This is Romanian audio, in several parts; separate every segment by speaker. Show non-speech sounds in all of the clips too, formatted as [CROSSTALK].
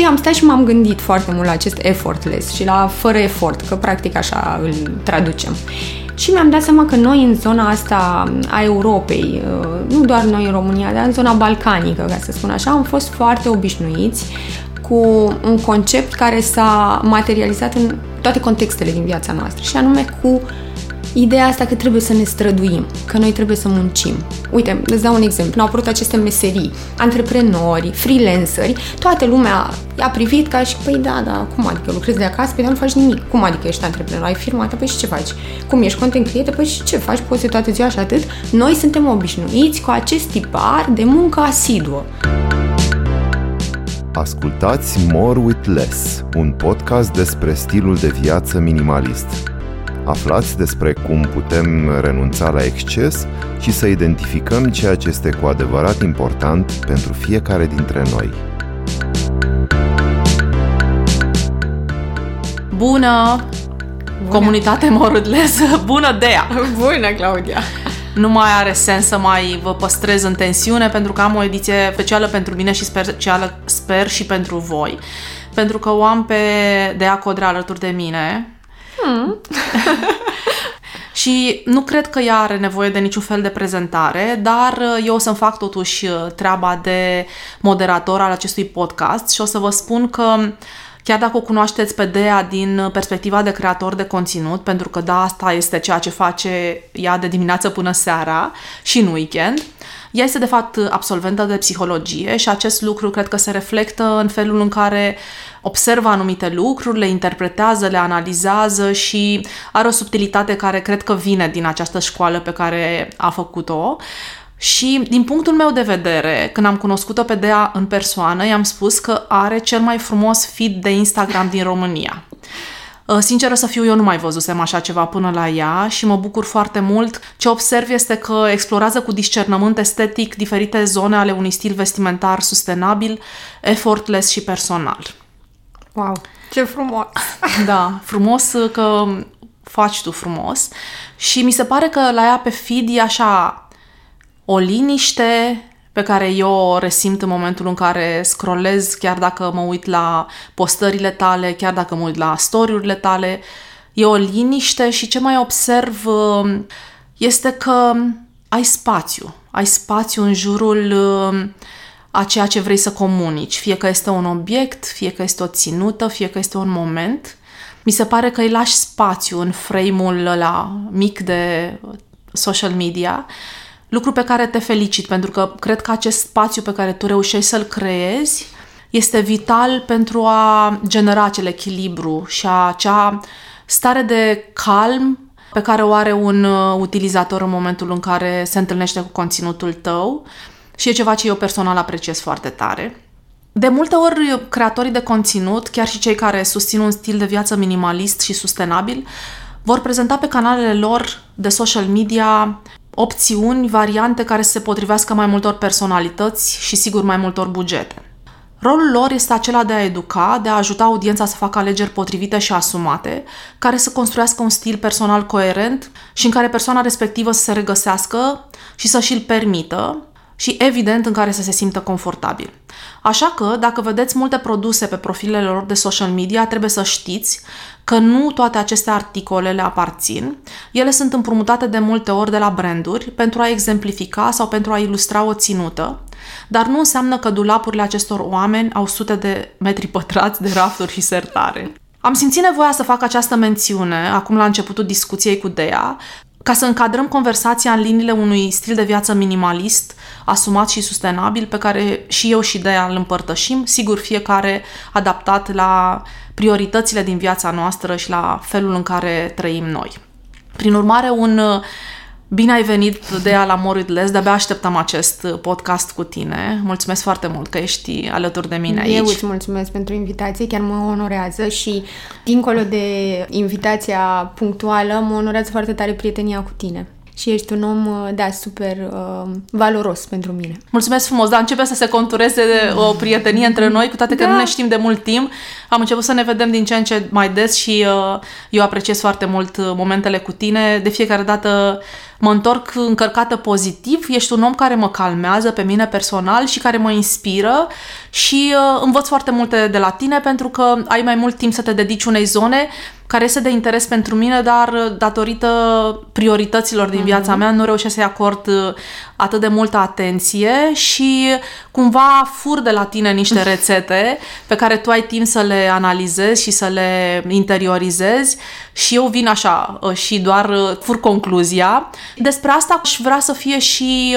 Speaker 1: Și am stat și m-am gândit foarte mult la acest effortless și la fără efort, că practic așa îl traducem. Și mi-am dat seama că noi în zona asta a Europei, uh, nu doar noi în România, dar în zona balcanică, ca să spun așa, am fost foarte obișnuiți cu un concept care s-a materializat în toate contextele din viața noastră și anume cu ideea asta că trebuie să ne străduim, că noi trebuie să muncim. Uite, îți dau un exemplu. Au apărut aceste meserii, antreprenori, freelanceri, toată lumea i-a privit ca și, păi da, da, cum adică lucrezi de acasă, păi dar nu faci nimic. Cum adică ești antreprenor? Ai firma ta, păi și ce faci? Cum ești content creator? Păi și ce faci? Poți toată ziua și atât. Noi suntem obișnuiți cu acest tipar de muncă asiduă.
Speaker 2: Ascultați More with Less, un podcast despre stilul de viață minimalist. Aflați despre cum putem renunța la exces și să identificăm ceea ce este cu adevărat important pentru fiecare dintre noi.
Speaker 3: Bună! Bună. Comunitate morudleză! [LAUGHS] Bună, Dea!
Speaker 1: Bună, Claudia!
Speaker 3: Nu mai are sens să mai vă păstrez în tensiune pentru că am o ediție specială pentru mine și specială, sper și pentru voi. Pentru că o am pe Dea Codrea alături de mine. Hmm. [LAUGHS] și nu cred că ea are nevoie de niciun fel de prezentare, dar eu o să-mi fac totuși treaba de moderator al acestui podcast și o să vă spun că Chiar dacă o cunoașteți pe Dea din perspectiva de creator de conținut, pentru că da, asta este ceea ce face ea de dimineață până seara și în weekend, ea este de fapt absolventă de psihologie și acest lucru cred că se reflectă în felul în care observă anumite lucruri, le interpretează, le analizează și are o subtilitate care cred că vine din această școală pe care a făcut-o. Și din punctul meu de vedere, când am cunoscut-o pe Dea în persoană, i-am spus că are cel mai frumos feed de Instagram din România. Uh, sinceră să fiu, eu nu mai văzusem așa ceva până la ea și mă bucur foarte mult. Ce observ este că explorează cu discernământ estetic diferite zone ale unui stil vestimentar sustenabil, effortless și personal.
Speaker 1: Wow, ce frumos! [LAUGHS]
Speaker 3: Da, frumos că faci tu frumos și mi se pare că la ea pe feed e așa o liniște pe care eu o resimt în momentul în care scrollez, chiar dacă mă uit la postările tale, chiar dacă mă uit la storiurile tale. E o liniște și ce mai observ um, este că ai spațiu. Ai spațiu în jurul um, a ceea ce vrei să comunici. Fie că este un obiect, fie că este o ținută, fie că este un moment. Mi se pare că îi lași spațiu în frame-ul ăla mic de social media lucru pe care te felicit, pentru că cred că acest spațiu pe care tu reușești să-l creezi este vital pentru a genera acel echilibru și acea stare de calm pe care o are un uh, utilizator în momentul în care se întâlnește cu conținutul tău și e ceva ce eu personal apreciez foarte tare. De multe ori, creatorii de conținut, chiar și cei care susțin un stil de viață minimalist și sustenabil, vor prezenta pe canalele lor de social media opțiuni, variante care se potrivească mai multor personalități și sigur mai multor bugete. Rolul lor este acela de a educa, de a ajuta audiența să facă alegeri potrivite și asumate, care să construiască un stil personal coerent și în care persoana respectivă să se regăsească și să și-l permită și, evident, în care să se simtă confortabil. Așa că, dacă vedeți multe produse pe profilele lor de social media, trebuie să știți că nu toate aceste articole le aparțin. Ele sunt împrumutate de multe ori de la branduri pentru a exemplifica sau pentru a ilustra o ținută, dar nu înseamnă că dulapurile acestor oameni au sute de metri pătrați de rafturi și sertare. Am simțit nevoia să fac această mențiune, acum la începutul discuției cu Dea, ca să încadrăm conversația în liniile unui stil de viață minimalist, asumat și sustenabil, pe care și eu și Dea îl împărtășim, sigur fiecare adaptat la prioritățile din viața noastră și la felul în care trăim noi. Prin urmare, un Bine ai venit de la Moridles, de-abia așteptam acest podcast cu tine. Mulțumesc foarte mult că ești alături de mine aici.
Speaker 1: Eu îți mulțumesc pentru invitație, chiar mă onorează și dincolo de invitația punctuală, mă onorează foarte tare prietenia cu tine. Și ești un om, uh, da, super uh, valoros pentru mine.
Speaker 3: Mulțumesc frumos, dar începe să se contureze o prietenie între noi, cu toate că da. nu ne știm de mult timp. Am început să ne vedem din ce în ce mai des și uh, eu apreciez foarte mult uh, momentele cu tine. De fiecare dată mă întorc încărcată pozitiv, ești un om care mă calmează pe mine personal și care mă inspiră și uh, învăț foarte multe de la tine pentru că ai mai mult timp să te dedici unei zone care este de interes pentru mine, dar uh, datorită priorităților din viața mhm. mea nu reușesc să-i acord uh, atât de multă atenție și cumva fur de la tine niște [LAUGHS] rețete pe care tu ai timp să le analizezi și să le interiorizezi și eu vin așa uh, și doar fur concluzia. Despre asta aș vrea să fie și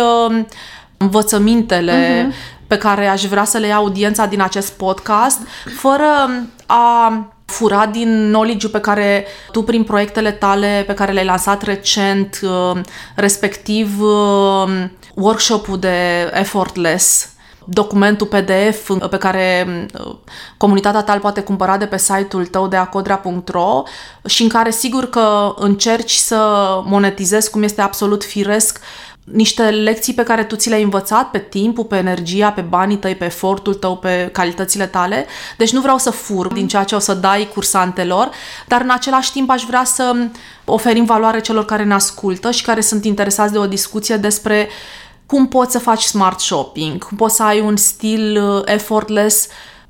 Speaker 3: învățămintele uh-huh. pe care aș vrea să le ia audiența din acest podcast, fără a fura din knowledge pe care tu prin proiectele tale pe care le-ai lansat recent, uh, respectiv uh, workshop-ul de Effortless, documentul PDF pe care uh, comunitatea ta îl poate cumpăra de pe site-ul tău de acodrea.ro și în care sigur că încerci să monetizezi cum este absolut firesc niște lecții pe care tu ți le-ai învățat pe timpul, pe energia, pe banii tăi, pe efortul tău, pe calitățile tale. Deci nu vreau să fur din ceea ce o să dai cursantelor, dar în același timp aș vrea să oferim valoare celor care ne ascultă și care sunt interesați de o discuție despre cum poți să faci smart shopping, cum poți să ai un stil uh, effortless,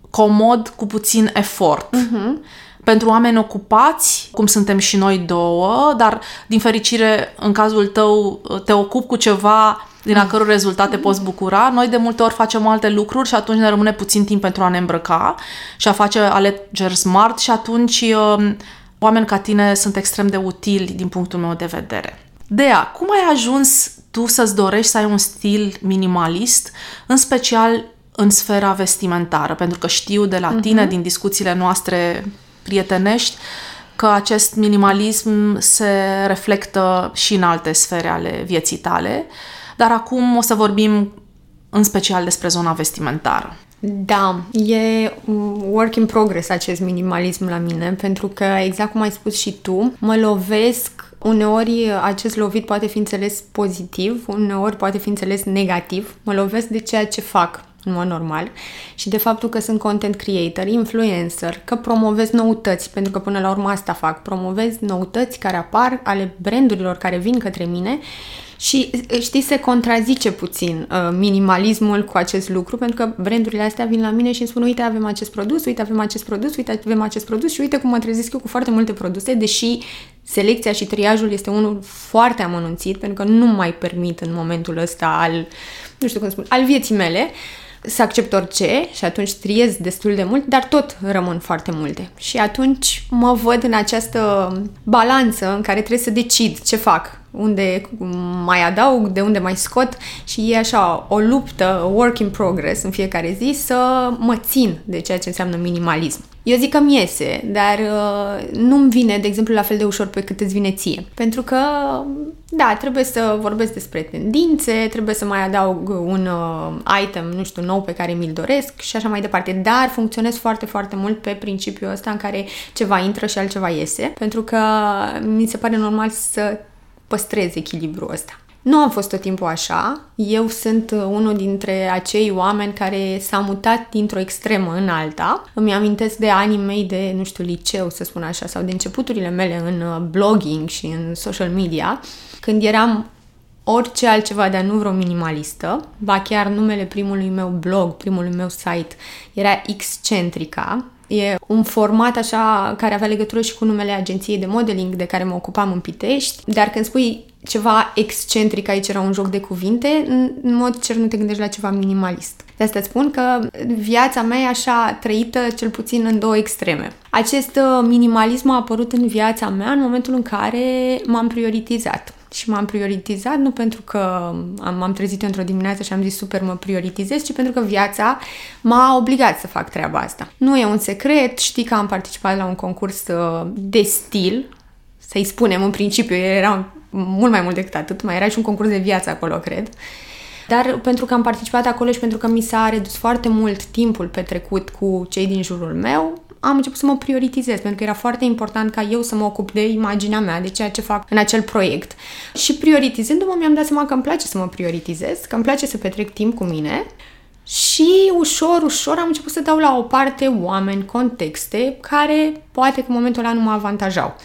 Speaker 3: comod, cu puțin efort. Uh-huh pentru oameni ocupați, cum suntem și noi două, dar din fericire în cazul tău te ocupi cu ceva din a căror rezultate poți bucura. Noi de multe ori facem alte lucruri și atunci ne rămâne puțin timp pentru a ne îmbrăca și a face alegeri smart și atunci um, oameni ca tine sunt extrem de utili din punctul meu de vedere. Dea, cum ai ajuns tu să-ți dorești să ai un stil minimalist, în special în sfera vestimentară? Pentru că știu de la tine, uh-huh. din discuțiile noastre prietenești, că acest minimalism se reflectă și în alte sfere ale vieții tale. Dar acum o să vorbim în special despre zona vestimentară.
Speaker 1: Da, e work in progress acest minimalism la mine, pentru că, exact cum ai spus și tu, mă lovesc Uneori acest lovit poate fi înțeles pozitiv, uneori poate fi înțeles negativ. Mă lovesc de ceea ce fac în mod normal, și de faptul că sunt content creator, influencer, că promovez noutăți, pentru că până la urmă asta fac, promovez noutăți care apar ale brandurilor care vin către mine și știi, se contrazice puțin uh, minimalismul cu acest lucru, pentru că brandurile astea vin la mine și îmi spun, uite, avem acest produs, uite, avem acest produs, uite, avem acest produs și uite cum mă trezesc eu cu foarte multe produse, deși selecția și triajul este unul foarte amănunțit, pentru că nu mai permit în momentul ăsta al, nu știu cum spun, al vieții mele, uh, să accept orice și atunci triez destul de mult, dar tot rămân foarte multe. Și atunci mă văd în această balanță în care trebuie să decid ce fac unde mai adaug, de unde mai scot și e așa o luptă, work in progress în fiecare zi să mă țin de ceea ce înseamnă minimalism. Eu zic că mi iese, dar uh, nu-mi vine, de exemplu, la fel de ușor pe cât îți vine ție. Pentru că, da, trebuie să vorbesc despre tendințe, trebuie să mai adaug un uh, item, nu știu, nou pe care mi-l doresc și așa mai departe. Dar funcționez foarte, foarte mult pe principiul ăsta în care ceva intră și altceva iese, pentru că mi se pare normal să păstrez echilibrul ăsta. Nu am fost tot timpul așa. Eu sunt unul dintre acei oameni care s-a mutat dintr-o extremă în alta. Îmi amintesc de anii mei de, nu știu, liceu, să spun așa, sau de începuturile mele în uh, blogging și în social media, când eram orice altceva de-a nu vreo minimalistă, ba chiar numele primului meu blog, primului meu site era Excentrica, E un format așa care avea legătură și cu numele agenției de modeling de care mă ocupam în Pitești, dar când spui ceva excentric, aici era un joc de cuvinte, în mod cer nu te gândești la ceva minimalist. De asta îți spun că viața mea e așa trăită cel puțin în două extreme. Acest uh, minimalism a apărut în viața mea în momentul în care m-am prioritizat și m-am prioritizat nu pentru că am, m-am trezit într-o dimineață și am zis super mă prioritizez, ci pentru că viața m-a obligat să fac treaba asta. Nu e un secret, știi că am participat la un concurs uh, de stil, să-i spunem în principiu, era mult mai mult decât atât, mai era și un concurs de viață acolo, cred. Dar pentru că am participat acolo și pentru că mi s-a redus foarte mult timpul petrecut cu cei din jurul meu, am început să mă prioritizez, pentru că era foarte important ca eu să mă ocup de imaginea mea, de ceea ce fac în acel proiect. Și prioritizându-mă, mi-am dat seama că îmi place să mă prioritizez, că îmi place să petrec timp cu mine și ușor, ușor am început să dau la o parte oameni, contexte care poate că în momentul ăla nu mă avantajau.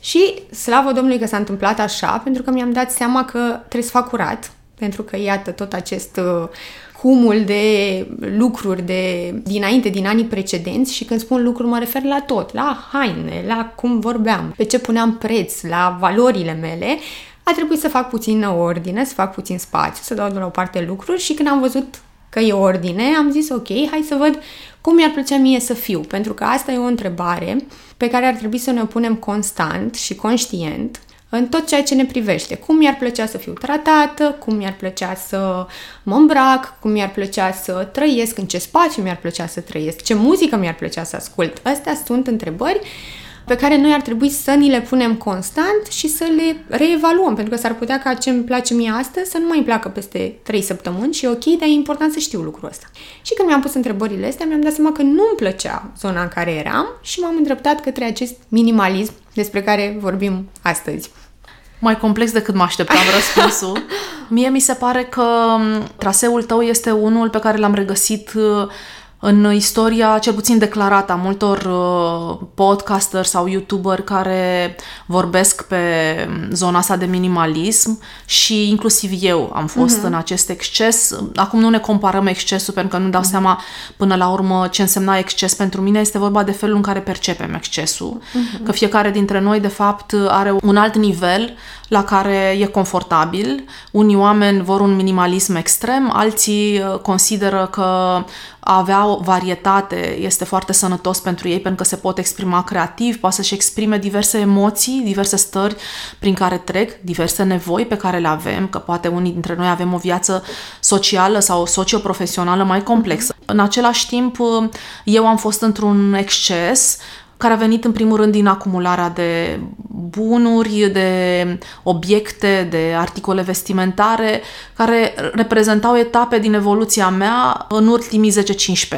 Speaker 1: Și slavă Domnului că s-a întâmplat așa, pentru că mi-am dat seama că trebuie să fac curat, pentru că iată tot acest uh, cumul de lucruri de dinainte, din anii precedenți și când spun lucruri mă refer la tot, la haine, la cum vorbeam, pe ce puneam preț, la valorile mele, a trebuit să fac puțină ordine, să fac puțin spațiu, să dau de la o parte lucruri și când am văzut că e ordine, am zis ok, hai să văd cum mi-ar plăcea mie să fiu, pentru că asta e o întrebare pe care ar trebui să ne punem constant și conștient în tot ceea ce ne privește. Cum mi-ar plăcea să fiu tratată, cum mi-ar plăcea să mă îmbrac, cum mi-ar plăcea să trăiesc, în ce spațiu mi-ar plăcea să trăiesc, ce muzică mi-ar plăcea să ascult. Astea sunt întrebări pe care noi ar trebui să ni le punem constant și să le reevaluăm, pentru că s-ar putea ca ce îmi place mie astăzi să nu mai îmi placă peste 3 săptămâni și ok, dar e important să știu lucrul ăsta. Și când mi-am pus întrebările astea, mi-am dat seama că nu îmi plăcea zona în care eram și m-am îndreptat către acest minimalism despre care vorbim astăzi
Speaker 3: mai complex decât mă așteptam răspunsul. [LAUGHS] Mie mi se pare că traseul tău este unul pe care l-am regăsit uh, în istoria cel puțin declarată a multor uh, podcaster sau youtuber care vorbesc pe zona asta de minimalism și inclusiv eu am fost uh-huh. în acest exces. Acum nu ne comparăm excesul pentru că nu dau uh-huh. seama până la urmă ce însemna exces pentru mine. Este vorba de felul în care percepem excesul. Uh-huh. Că fiecare dintre noi de fapt are un alt nivel la care e confortabil. Unii oameni vor un minimalism extrem, alții uh, consideră că a avea o varietate este foarte sănătos pentru ei pentru că se pot exprima creativ, poate să-și exprime diverse emoții, diverse stări prin care trec, diverse nevoi pe care le avem, că poate unii dintre noi avem o viață socială sau socioprofesională mai complexă. În același timp, uh, eu am fost într-un exces care a venit în primul rând din acumularea de bunuri, de obiecte, de articole vestimentare, care reprezentau etape din evoluția mea în ultimii 10-15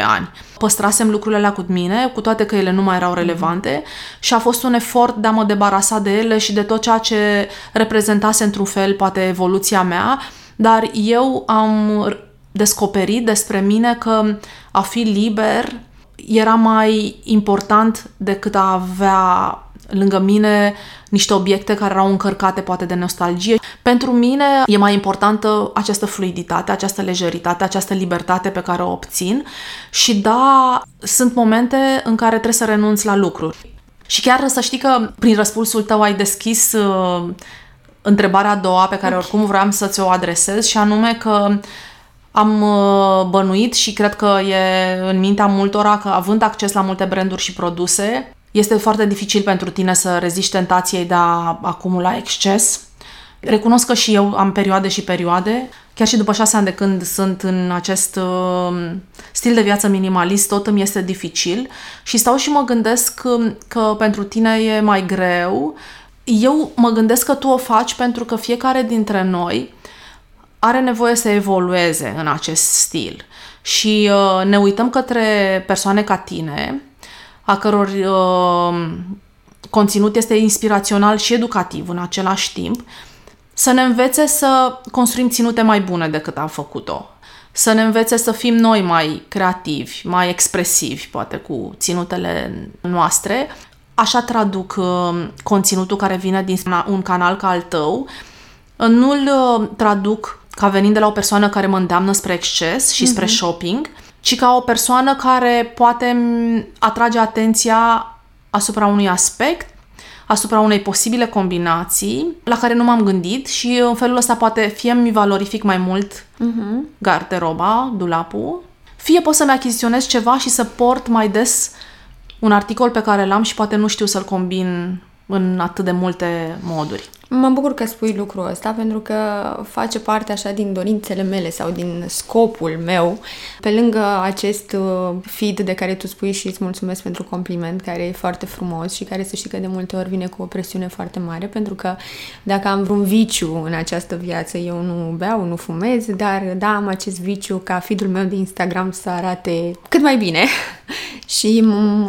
Speaker 3: ani. Păstrasem lucrurile alea cu mine, cu toate că ele nu mai erau relevante și a fost un efort de a mă debarasa de ele și de tot ceea ce reprezentase într-un fel poate evoluția mea, dar eu am descoperit despre mine că a fi liber era mai important decât a avea lângă mine niște obiecte care erau încărcate poate de nostalgie. Pentru mine e mai importantă această fluiditate, această lejeritate, această libertate pe care o obțin și da, sunt momente în care trebuie să renunț la lucruri. Și chiar să știi că prin răspunsul tău ai deschis uh, întrebarea a doua pe care oricum vreau să ți-o adresez și anume că am uh, bănuit și cred că e în mintea multora că având acces la multe branduri și produse, este foarte dificil pentru tine să reziști tentației de a acumula exces. Recunosc că și eu am perioade și perioade. Chiar și după șase ani de când sunt în acest uh, stil de viață minimalist, tot îmi este dificil și stau și mă gândesc um, că pentru tine e mai greu. Eu mă gândesc că tu o faci pentru că fiecare dintre noi are nevoie să evolueze în acest stil. Și uh, ne uităm către persoane ca tine, a căror uh, conținut este inspirațional și educativ în același timp, să ne învețe să construim ținute mai bune decât am făcut-o. Să ne învețe să fim noi mai creativi, mai expresivi, poate cu ținutele noastre. Așa traduc uh, conținutul care vine din un canal ca al tău. Nu-l uh, traduc ca venind de la o persoană care mă îndeamnă spre exces și spre mm-hmm. shopping, ci ca o persoană care poate atrage atenția asupra unui aspect, asupra unei posibile combinații la care nu m-am gândit și în felul ăsta poate fie mi valorific mai mult mm-hmm. garderoba, dulapul, fie pot să-mi achiziționez ceva și să port mai des un articol pe care l-am și poate nu știu să-l combin în atât de multe moduri.
Speaker 1: Mă bucur că spui lucrul ăsta pentru că face parte așa din dorințele mele sau din scopul meu. Pe lângă acest uh, feed de care tu spui și îți mulțumesc pentru compliment, care e foarte frumos și care să știi că de multe ori vine cu o presiune foarte mare, pentru că dacă am vreun viciu în această viață, eu nu beau, nu fumez, dar da, am acest viciu ca feed-ul meu de Instagram să arate cât mai bine [LAUGHS] și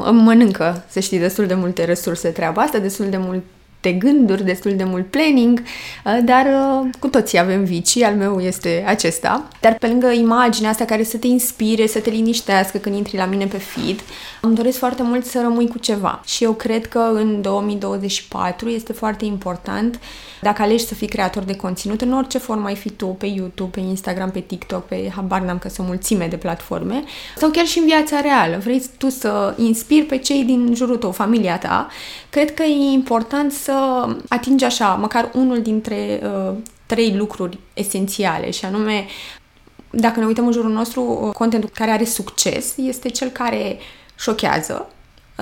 Speaker 1: îmi mănâncă, să știi, destul de multe resurse treaba asta, destul de mult de gânduri, destul de mult planning, uh, dar uh, cu toții avem vicii, al meu este acesta. Dar pe lângă imaginea asta care să te inspire, să te liniștească când intri la mine pe feed, îmi doresc foarte mult să rămâi cu ceva. Și eu cred că în 2024 este foarte important dacă alegi să fii creator de conținut, în orice formă ai fi tu, pe YouTube, pe Instagram, pe TikTok, pe habar n-am că sunt mulțime de platforme, sau chiar și în viața reală, vrei tu să inspiri pe cei din jurul tău, familia ta, cred că e important să atingi așa, măcar unul dintre uh, trei lucruri esențiale, și anume dacă ne uităm în jurul nostru, uh, contentul care are succes este cel care șochează,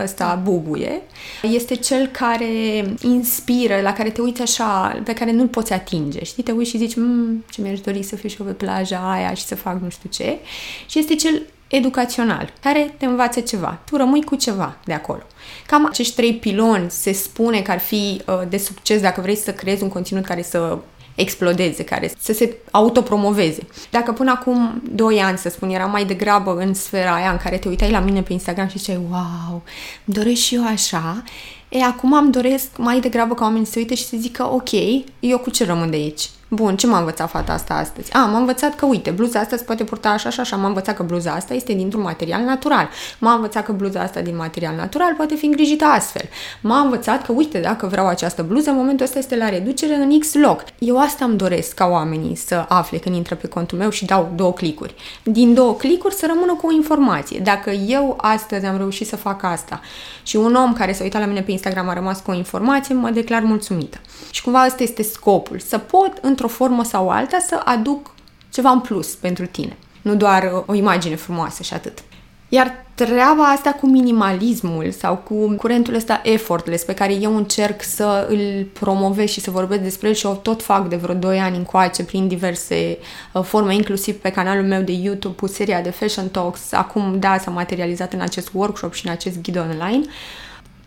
Speaker 1: ăsta bubuie, este cel care inspiră, la care te uiți așa, pe care nu-l poți atinge. Știi, te uiți și zici, mmm, ce mi-aș dori să fiu și eu pe plaja aia și să fac nu știu ce. Și este cel educațional, care te învață ceva. Tu rămâi cu ceva de acolo. Cam acești trei piloni se spune că ar fi uh, de succes dacă vrei să creezi un conținut care să explodeze, care să se autopromoveze. Dacă până acum 2 ani, să spun, era mai degrabă în sfera aia în care te uitai la mine pe Instagram și ziceai, wow, îmi doresc și eu așa, e, acum am doresc mai degrabă ca oamenii să se uite și să zică, ok, eu cu ce rămân de aici? Bun, ce m-a învățat fata asta astăzi? A, m-a învățat că, uite, bluza asta se poate purta așa și așa. M-a învățat că bluza asta este dintr-un material natural. M-a învățat că bluza asta din material natural poate fi îngrijită astfel. M-a învățat că, uite, dacă vreau această bluză, în momentul ăsta este la reducere în X loc. Eu asta îmi doresc ca oamenii să afle când intră pe contul meu și dau două clicuri. Din două clicuri să rămână cu o informație. Dacă eu astăzi am reușit să fac asta și un om care s-a uitat la mine pe Instagram a rămas cu o informație, mă declar mulțumită. Și cumva ăsta este scopul, să pot într-o formă sau alta să aduc ceva în plus pentru tine. Nu doar o imagine frumoasă și atât. Iar treaba asta cu minimalismul sau cu curentul ăsta effortless pe care eu încerc să îl promovez și să vorbesc despre el și o tot fac de vreo 2 ani încoace prin diverse uh, forme, inclusiv pe canalul meu de YouTube cu seria de Fashion Talks. Acum, da, s-a materializat în acest workshop și în acest ghid online. Uh,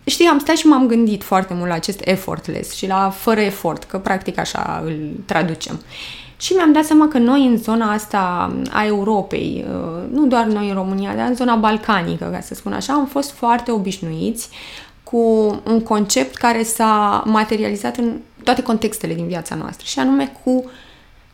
Speaker 1: Știi, am stat și m-am gândit foarte mult la acest effortless și la fără efort, că practic așa îl traducem. Și mi-am dat seama că noi în zona asta a Europei, uh, nu doar noi în România, dar în zona balcanică, ca să spun așa, am fost foarte obișnuiți cu un concept care s-a materializat în toate contextele din viața noastră și anume cu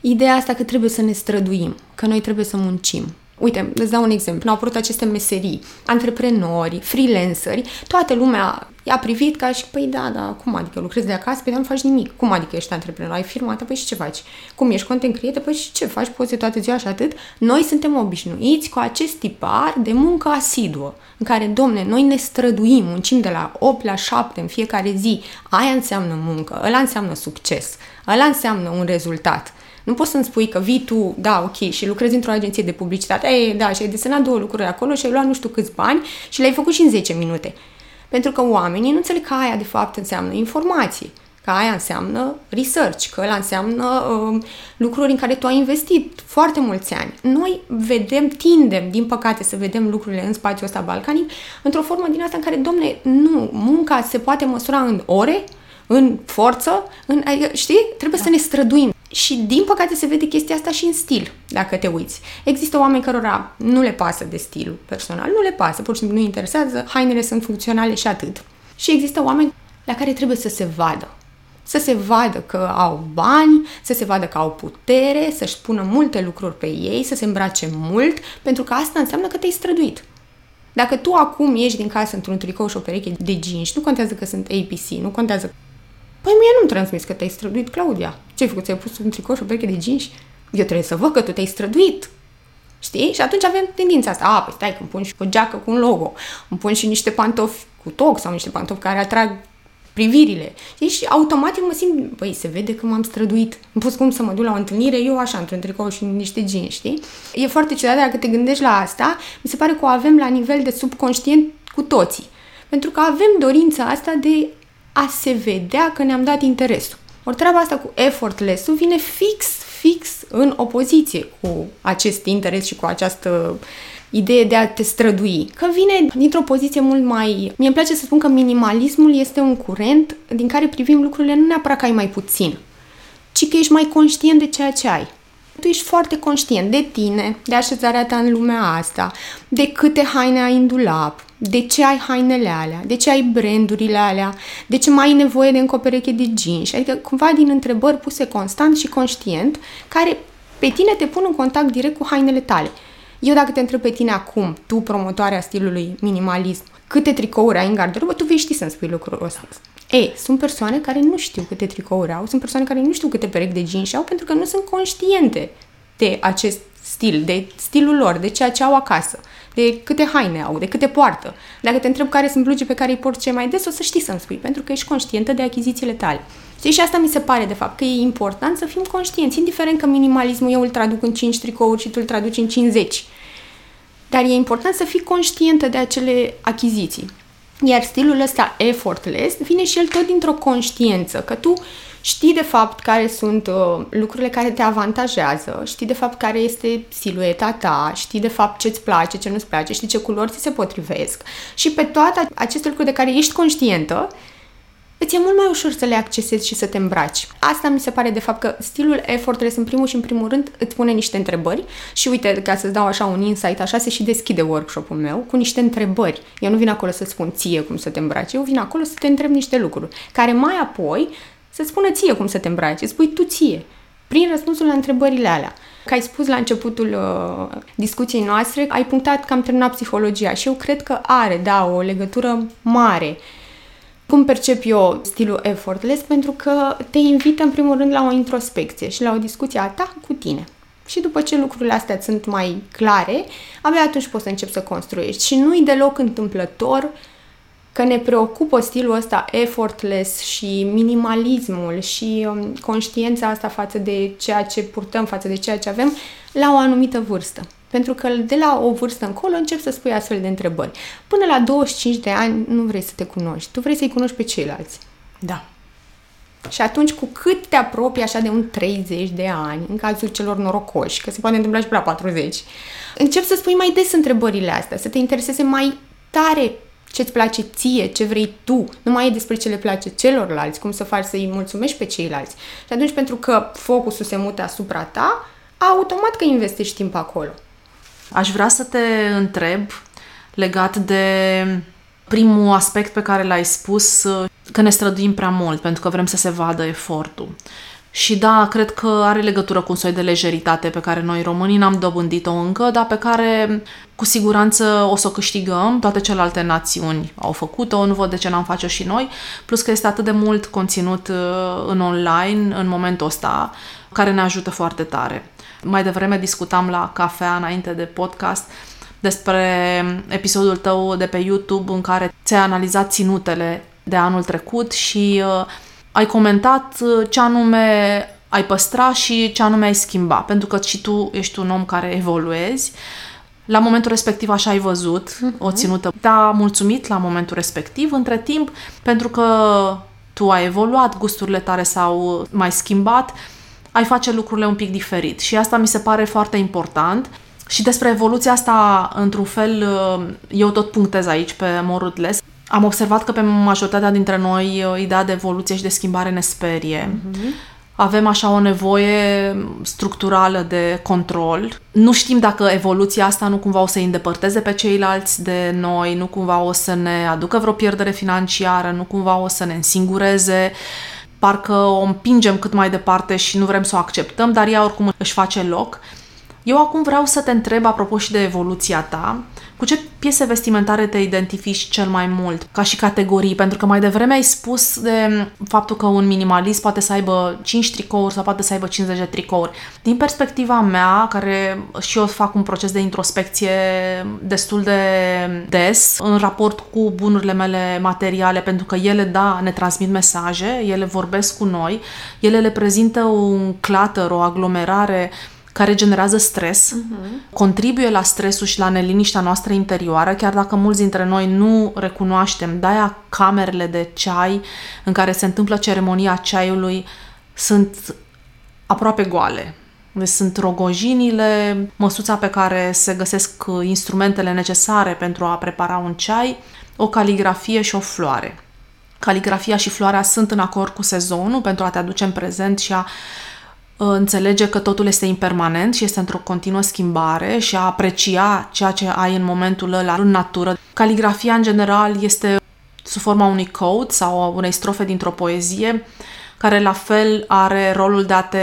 Speaker 1: ideea asta că trebuie să ne străduim, că noi trebuie să muncim, Uite, îți dau un exemplu. Au apărut aceste meserii, antreprenori, freelanceri, toată lumea i-a privit ca și, păi da, da, cum adică lucrezi de acasă? Păi da, nu faci nimic. Cum adică ești antreprenor? Ai firma ta? Păi și ce faci? Cum ești content creator? Păi și ce faci? Poți toată ziua și atât? Noi suntem obișnuiți cu acest tipar de muncă asiduă, în care, domne, noi ne străduim, muncim de la 8 la 7 în fiecare zi. Aia înseamnă muncă, ăla înseamnă succes, ăla înseamnă un rezultat. Nu poți să-mi spui că vii tu, da, ok, și lucrezi într-o agenție de publicitate, ei, da, și ai desenat două lucruri acolo și ai luat nu știu câți bani și le-ai făcut și în 10 minute. Pentru că oamenii nu înțeleg că aia de fapt înseamnă informație, că aia înseamnă research, că ăla înseamnă uh, lucruri în care tu ai investit foarte mulți ani. Noi vedem, tindem, din păcate, să vedem lucrurile în spațiul ăsta balcanic într-o formă din asta în care, domne, nu, munca se poate măsura în ore, în forță, în, știi? Trebuie da. să ne străduim. Și din păcate se vede chestia asta și în stil, dacă te uiți. Există oameni cărora nu le pasă de stilul personal, nu le pasă, pur și simplu nu interesează, hainele sunt funcționale și atât. Și există oameni la care trebuie să se vadă. Să se vadă că au bani, să se vadă că au putere, să-și spună multe lucruri pe ei, să se îmbrace mult, pentru că asta înseamnă că te-ai străduit. Dacă tu acum ieși din casă într-un tricou și o pereche de jeans, nu contează că sunt APC, nu contează Păi mie nu-mi transmis că te-ai străduit, Claudia. Ce-ai făcut? Ți-ai pus un tricou și o pereche de jeans? Eu trebuie să văd că tu te-ai străduit. Știi? Și atunci avem tendința asta. A, păi stai că îmi pun și o geacă cu un logo. Îmi pun și niște pantofi cu toc sau niște pantofi care atrag privirile. Știi? Și automat eu mă simt, păi se vede că m-am străduit. Îmi pus cum să mă duc la o întâlnire, eu așa, într-un tricou și niște jeans, știi? E foarte ciudat dacă te gândești la asta, mi se pare că o avem la nivel de subconștient cu toții. Pentru că avem dorința asta de a se vedea că ne-am dat interesul. Ori treaba asta cu effortless-ul vine fix, fix în opoziție cu acest interes și cu această idee de a te strădui. Că vine dintr-o poziție mult mai... Mie îmi place să spun că minimalismul este un curent din care privim lucrurile nu neapărat că ai mai puțin, ci că ești mai conștient de ceea ce ai. Tu ești foarte conștient de tine, de așezarea ta în lumea asta, de câte haine ai în dulap, de ce ai hainele alea, de ce ai brandurile alea, de ce mai ai nevoie de încă o pereche de jeans. Adică cumva din întrebări puse constant și conștient, care pe tine te pun în contact direct cu hainele tale. Eu dacă te întreb pe tine acum, tu promotoarea stilului minimalism, câte tricouri ai în garderobă, tu vei ști să-mi spui lucrul ăsta. Ei, sunt persoane care nu știu câte tricouri au, sunt persoane care nu știu câte perechi de jeans au pentru că nu sunt conștiente de acest stil, de stilul lor, de ceea ce au acasă, de câte haine au, de câte poartă. Dacă te întreb care sunt blugi pe care îi porți cei mai des, o să știi să-mi spui, pentru că ești conștientă de achizițiile tale. Știi, și asta mi se pare, de fapt, că e important să fim conștienți, indiferent că minimalismul eu îl traduc în 5 tricouri și tu îl traduci în 50. Dar e important să fii conștientă de acele achiziții. Iar stilul ăsta effortless vine și el tot dintr-o conștiență, că tu știi de fapt care sunt uh, lucrurile care te avantajează, știi de fapt care este silueta ta, știi de fapt ce-ți place, ce nu-ți place, știi ce culori ți se potrivesc. Și pe toate aceste lucruri de care ești conștientă, îți e mult mai ușor să le accesezi și să te îmbraci. Asta mi se pare de fapt că stilul effortless în primul și în primul rând îți pune niște întrebări și uite, ca să-ți dau așa un insight, așa se și deschide workshop-ul meu cu niște întrebări. Eu nu vin acolo să spun ție cum să te îmbraci, eu vin acolo să te întreb niște lucruri, care mai apoi să spună ție cum să te îmbraci, îți spui tu ție, prin răspunsul la întrebările alea. Ca ai spus la începutul uh, discuției noastre, ai punctat că am terminat psihologia și eu cred că are, da, o legătură mare cum percep eu stilul effortless? Pentru că te invită în primul rând la o introspecție și la o discuție a ta cu tine. Și după ce lucrurile astea sunt mai clare, abia atunci poți să începi să construiești. Și nu-i deloc întâmplător că ne preocupă stilul ăsta effortless și minimalismul și um, conștiința asta față de ceea ce purtăm, față de ceea ce avem, la o anumită vârstă. Pentru că de la o vârstă încolo încep să spui astfel de întrebări. Până la 25 de ani nu vrei să te cunoști. Tu vrei să-i cunoști pe ceilalți.
Speaker 3: Da.
Speaker 1: Și atunci, cu cât te apropii așa de un 30 de ani, în cazul celor norocoși, că se poate întâmpla și pe la 40, încep să spui mai des întrebările astea, să te intereseze mai tare ce-ți place ție, ce vrei tu. Nu mai e despre ce le place celorlalți, cum să faci să-i mulțumești pe ceilalți. Și atunci, pentru că focusul se mută asupra ta, automat că investești timp acolo.
Speaker 3: Aș vrea să te întreb legat de primul aspect pe care l-ai spus, că ne străduim prea mult pentru că vrem să se vadă efortul. Și da, cred că are legătură cu un soi de lejeritate pe care noi românii n-am dobândit-o încă, dar pe care cu siguranță o să o câștigăm. Toate celelalte națiuni au făcut-o, nu văd de ce n-am face-o și noi. Plus că este atât de mult conținut uh, în online în momentul ăsta care ne ajută foarte tare. Mai devreme discutam la cafea înainte de podcast despre episodul tău de pe YouTube în care ți-ai analizat ținutele de anul trecut și uh, ai comentat uh, ce anume ai păstra și ce anume ai schimba, pentru că și tu ești un om care evoluezi. La momentul respectiv așa ai văzut uh-huh. o ținută. Te-a mulțumit la momentul respectiv. Între timp, pentru că tu ai evoluat, gusturile tale s-au mai schimbat, ai face lucrurile un pic diferit. Și asta mi se pare foarte important. Și despre evoluția asta, într-un fel, uh, eu tot punctez aici pe Morudles. Am observat că pe majoritatea dintre noi uh, ideea de evoluție și de schimbare ne sperie. Mm-hmm. Avem așa o nevoie structurală de control. Nu știm dacă evoluția asta nu cumva o să îi îndepărteze pe ceilalți de noi, nu cumva o să ne aducă vreo pierdere financiară, nu cumva o să ne însingureze. Parcă o împingem cât mai departe și nu vrem să o acceptăm, dar ea oricum își face loc. Eu acum vreau să te întreb, apropo și de evoluția ta, cu ce piese vestimentare te identifici cel mai mult, ca și categorii? Pentru că mai devreme ai spus de faptul că un minimalist poate să aibă 5 tricouri sau poate să aibă 50 de tricouri. Din perspectiva mea, care și eu fac un proces de introspecție destul de des în raport cu bunurile mele materiale, pentru că ele, da, ne transmit mesaje, ele vorbesc cu noi, ele le prezintă un clutter, o aglomerare care generează stres, uh-huh. contribuie la stresul și la neliniștea noastră interioară, chiar dacă mulți dintre noi nu recunoaștem. De-aia camerele de ceai în care se întâmplă ceremonia ceaiului sunt aproape goale. Deci sunt rogojinile, măsuța pe care se găsesc instrumentele necesare pentru a prepara un ceai, o caligrafie și o floare. Caligrafia și floarea sunt în acord cu sezonul pentru a te aduce în prezent și a uh, înțelege că totul este impermanent și este într-o continuă schimbare și a aprecia ceea ce ai în momentul ăla în natură. Caligrafia, în general, este sub forma unui code sau unei strofe dintr-o poezie care la fel are rolul de a te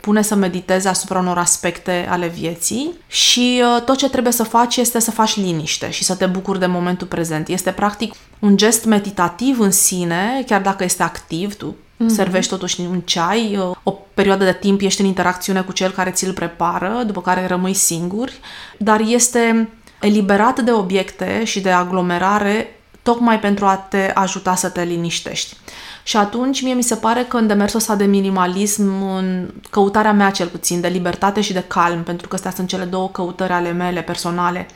Speaker 3: pune să meditezi asupra unor aspecte ale vieții și uh, tot ce trebuie să faci este să faci liniște și să te bucuri de momentul prezent. Este practic un gest meditativ în sine, chiar dacă este activ, tu Mm-hmm. Servești totuși un ceai, uh, o perioadă de timp ești în interacțiune cu cel care ți-l prepară, după care rămâi singur, dar este eliberat de obiecte și de aglomerare tocmai pentru a te ajuta să te liniștești. Și atunci mie mi se pare că în demersul ăsta de minimalism, în căutarea mea cel puțin, de libertate și de calm, pentru că astea sunt cele două căutări ale mele personale,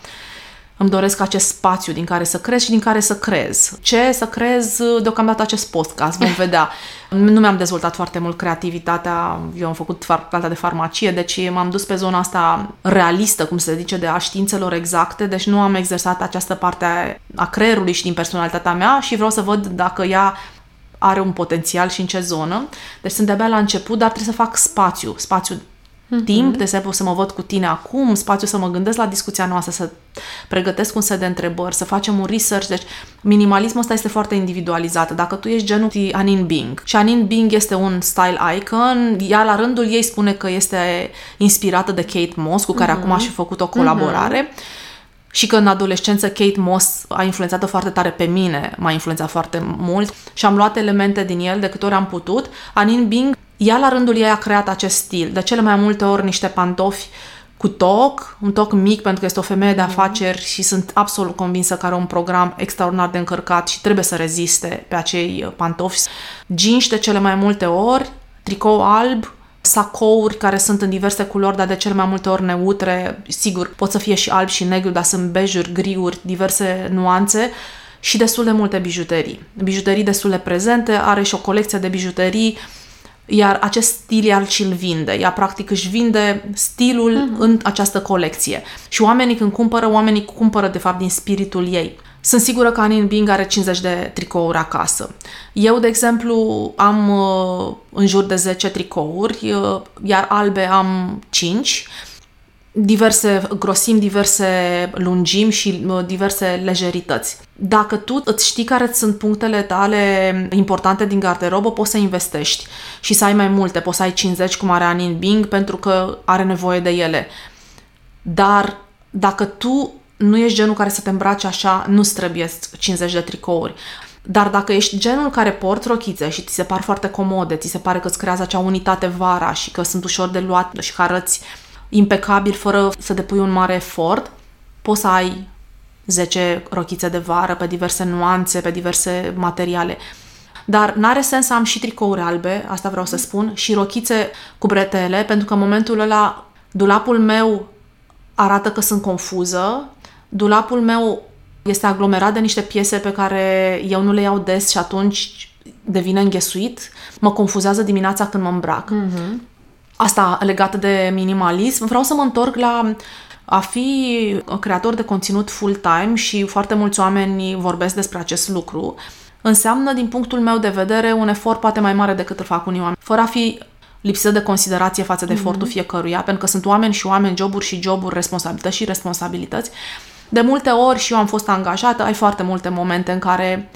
Speaker 3: îmi doresc acest spațiu din care să crez și din care să crez. Ce să crez deocamdată acest podcast, vom [LAUGHS] vedea. Nu mi-am dezvoltat foarte mult creativitatea, eu am făcut facultatea de farmacie, deci m-am dus pe zona asta realistă, cum se zice, de a științelor exacte, deci nu am exersat această parte a creierului și din personalitatea mea și vreau să văd dacă ea are un potențial și în ce zonă. Deci sunt de-abia la început, dar trebuie să fac spațiu, spațiu mm-hmm. timp, de exemplu să mă văd cu tine acum, spațiu să mă gândesc la discuția noastră, să pregătesc un set de întrebări, să facem un research. Deci minimalismul ăsta este foarte individualizat. Dacă tu ești genul Anin Bing și Anin Bing este un style icon, ea la rândul ei spune că este inspirată de Kate Moss, cu care mm-hmm. acum a și făcut o colaborare. Mm-hmm și că în adolescență Kate Moss a influențat foarte tare pe mine, m-a influențat foarte mult și am luat elemente din el de câte ori am putut. Anin Bing, ea la rândul ei a creat acest stil, de cele mai multe ori niște pantofi cu toc, un toc mic pentru că este o femeie de afaceri și sunt absolut convinsă că are un program extraordinar de încărcat și trebuie să reziste pe acei pantofi. Jeans de cele mai multe ori, tricou alb, sacouri care sunt în diverse culori, dar de cele mai multe ori neutre, sigur, pot să fie și alb și negru, dar sunt bejuri, griuri, diverse nuanțe și destul de multe bijuterii. Bijuterii destul de prezente, are și o colecție de bijuterii, iar acest stil iar și-l vinde. Ea practic își vinde stilul uh-huh. în această colecție. Și oamenii când cumpără, oamenii cumpără de fapt din spiritul ei. Sunt sigură că Anin Bing are 50 de tricouri acasă. Eu, de exemplu, am uh, în jur de 10 tricouri, uh, iar albe am 5 diverse grosimi, diverse lungimi și uh, diverse lejerități. Dacă tu îți știi care sunt punctele tale importante din garderobă, poți să investești și să ai mai multe. Poți să ai 50 cum are Anin Bing pentru că are nevoie de ele. Dar dacă tu nu ești genul care să te îmbrace așa, nu-ți trebuie 50 de tricouri. Dar dacă ești genul care porți rochițe și ți se par foarte comode, ți se pare că îți creează acea unitate vara și că sunt ușor de luat și că arăți impecabil fără să depui un mare efort, poți să ai 10 rochițe de vară pe diverse nuanțe, pe diverse materiale. Dar n-are sens să am și tricouri albe, asta vreau să spun, și rochițe cu bretele, pentru că în momentul ăla dulapul meu arată că sunt confuză Dulapul meu este aglomerat de niște piese pe care eu nu le iau des și atunci devine înghesuit. Mă confuzează dimineața când mă îmbrac. Mm-hmm. Asta legată de minimalism. Vreau să mă întorc la a fi creator de conținut full-time și foarte mulți oameni vorbesc despre acest lucru. Înseamnă, din punctul meu de vedere, un efort poate mai mare decât îl fac unii oameni. Fără a fi lipsă de considerație față de mm-hmm. efortul fiecăruia, pentru că sunt oameni și oameni, joburi și joburi, responsabilități și responsabilități. De multe ori și eu am fost angajată, ai foarte multe momente în care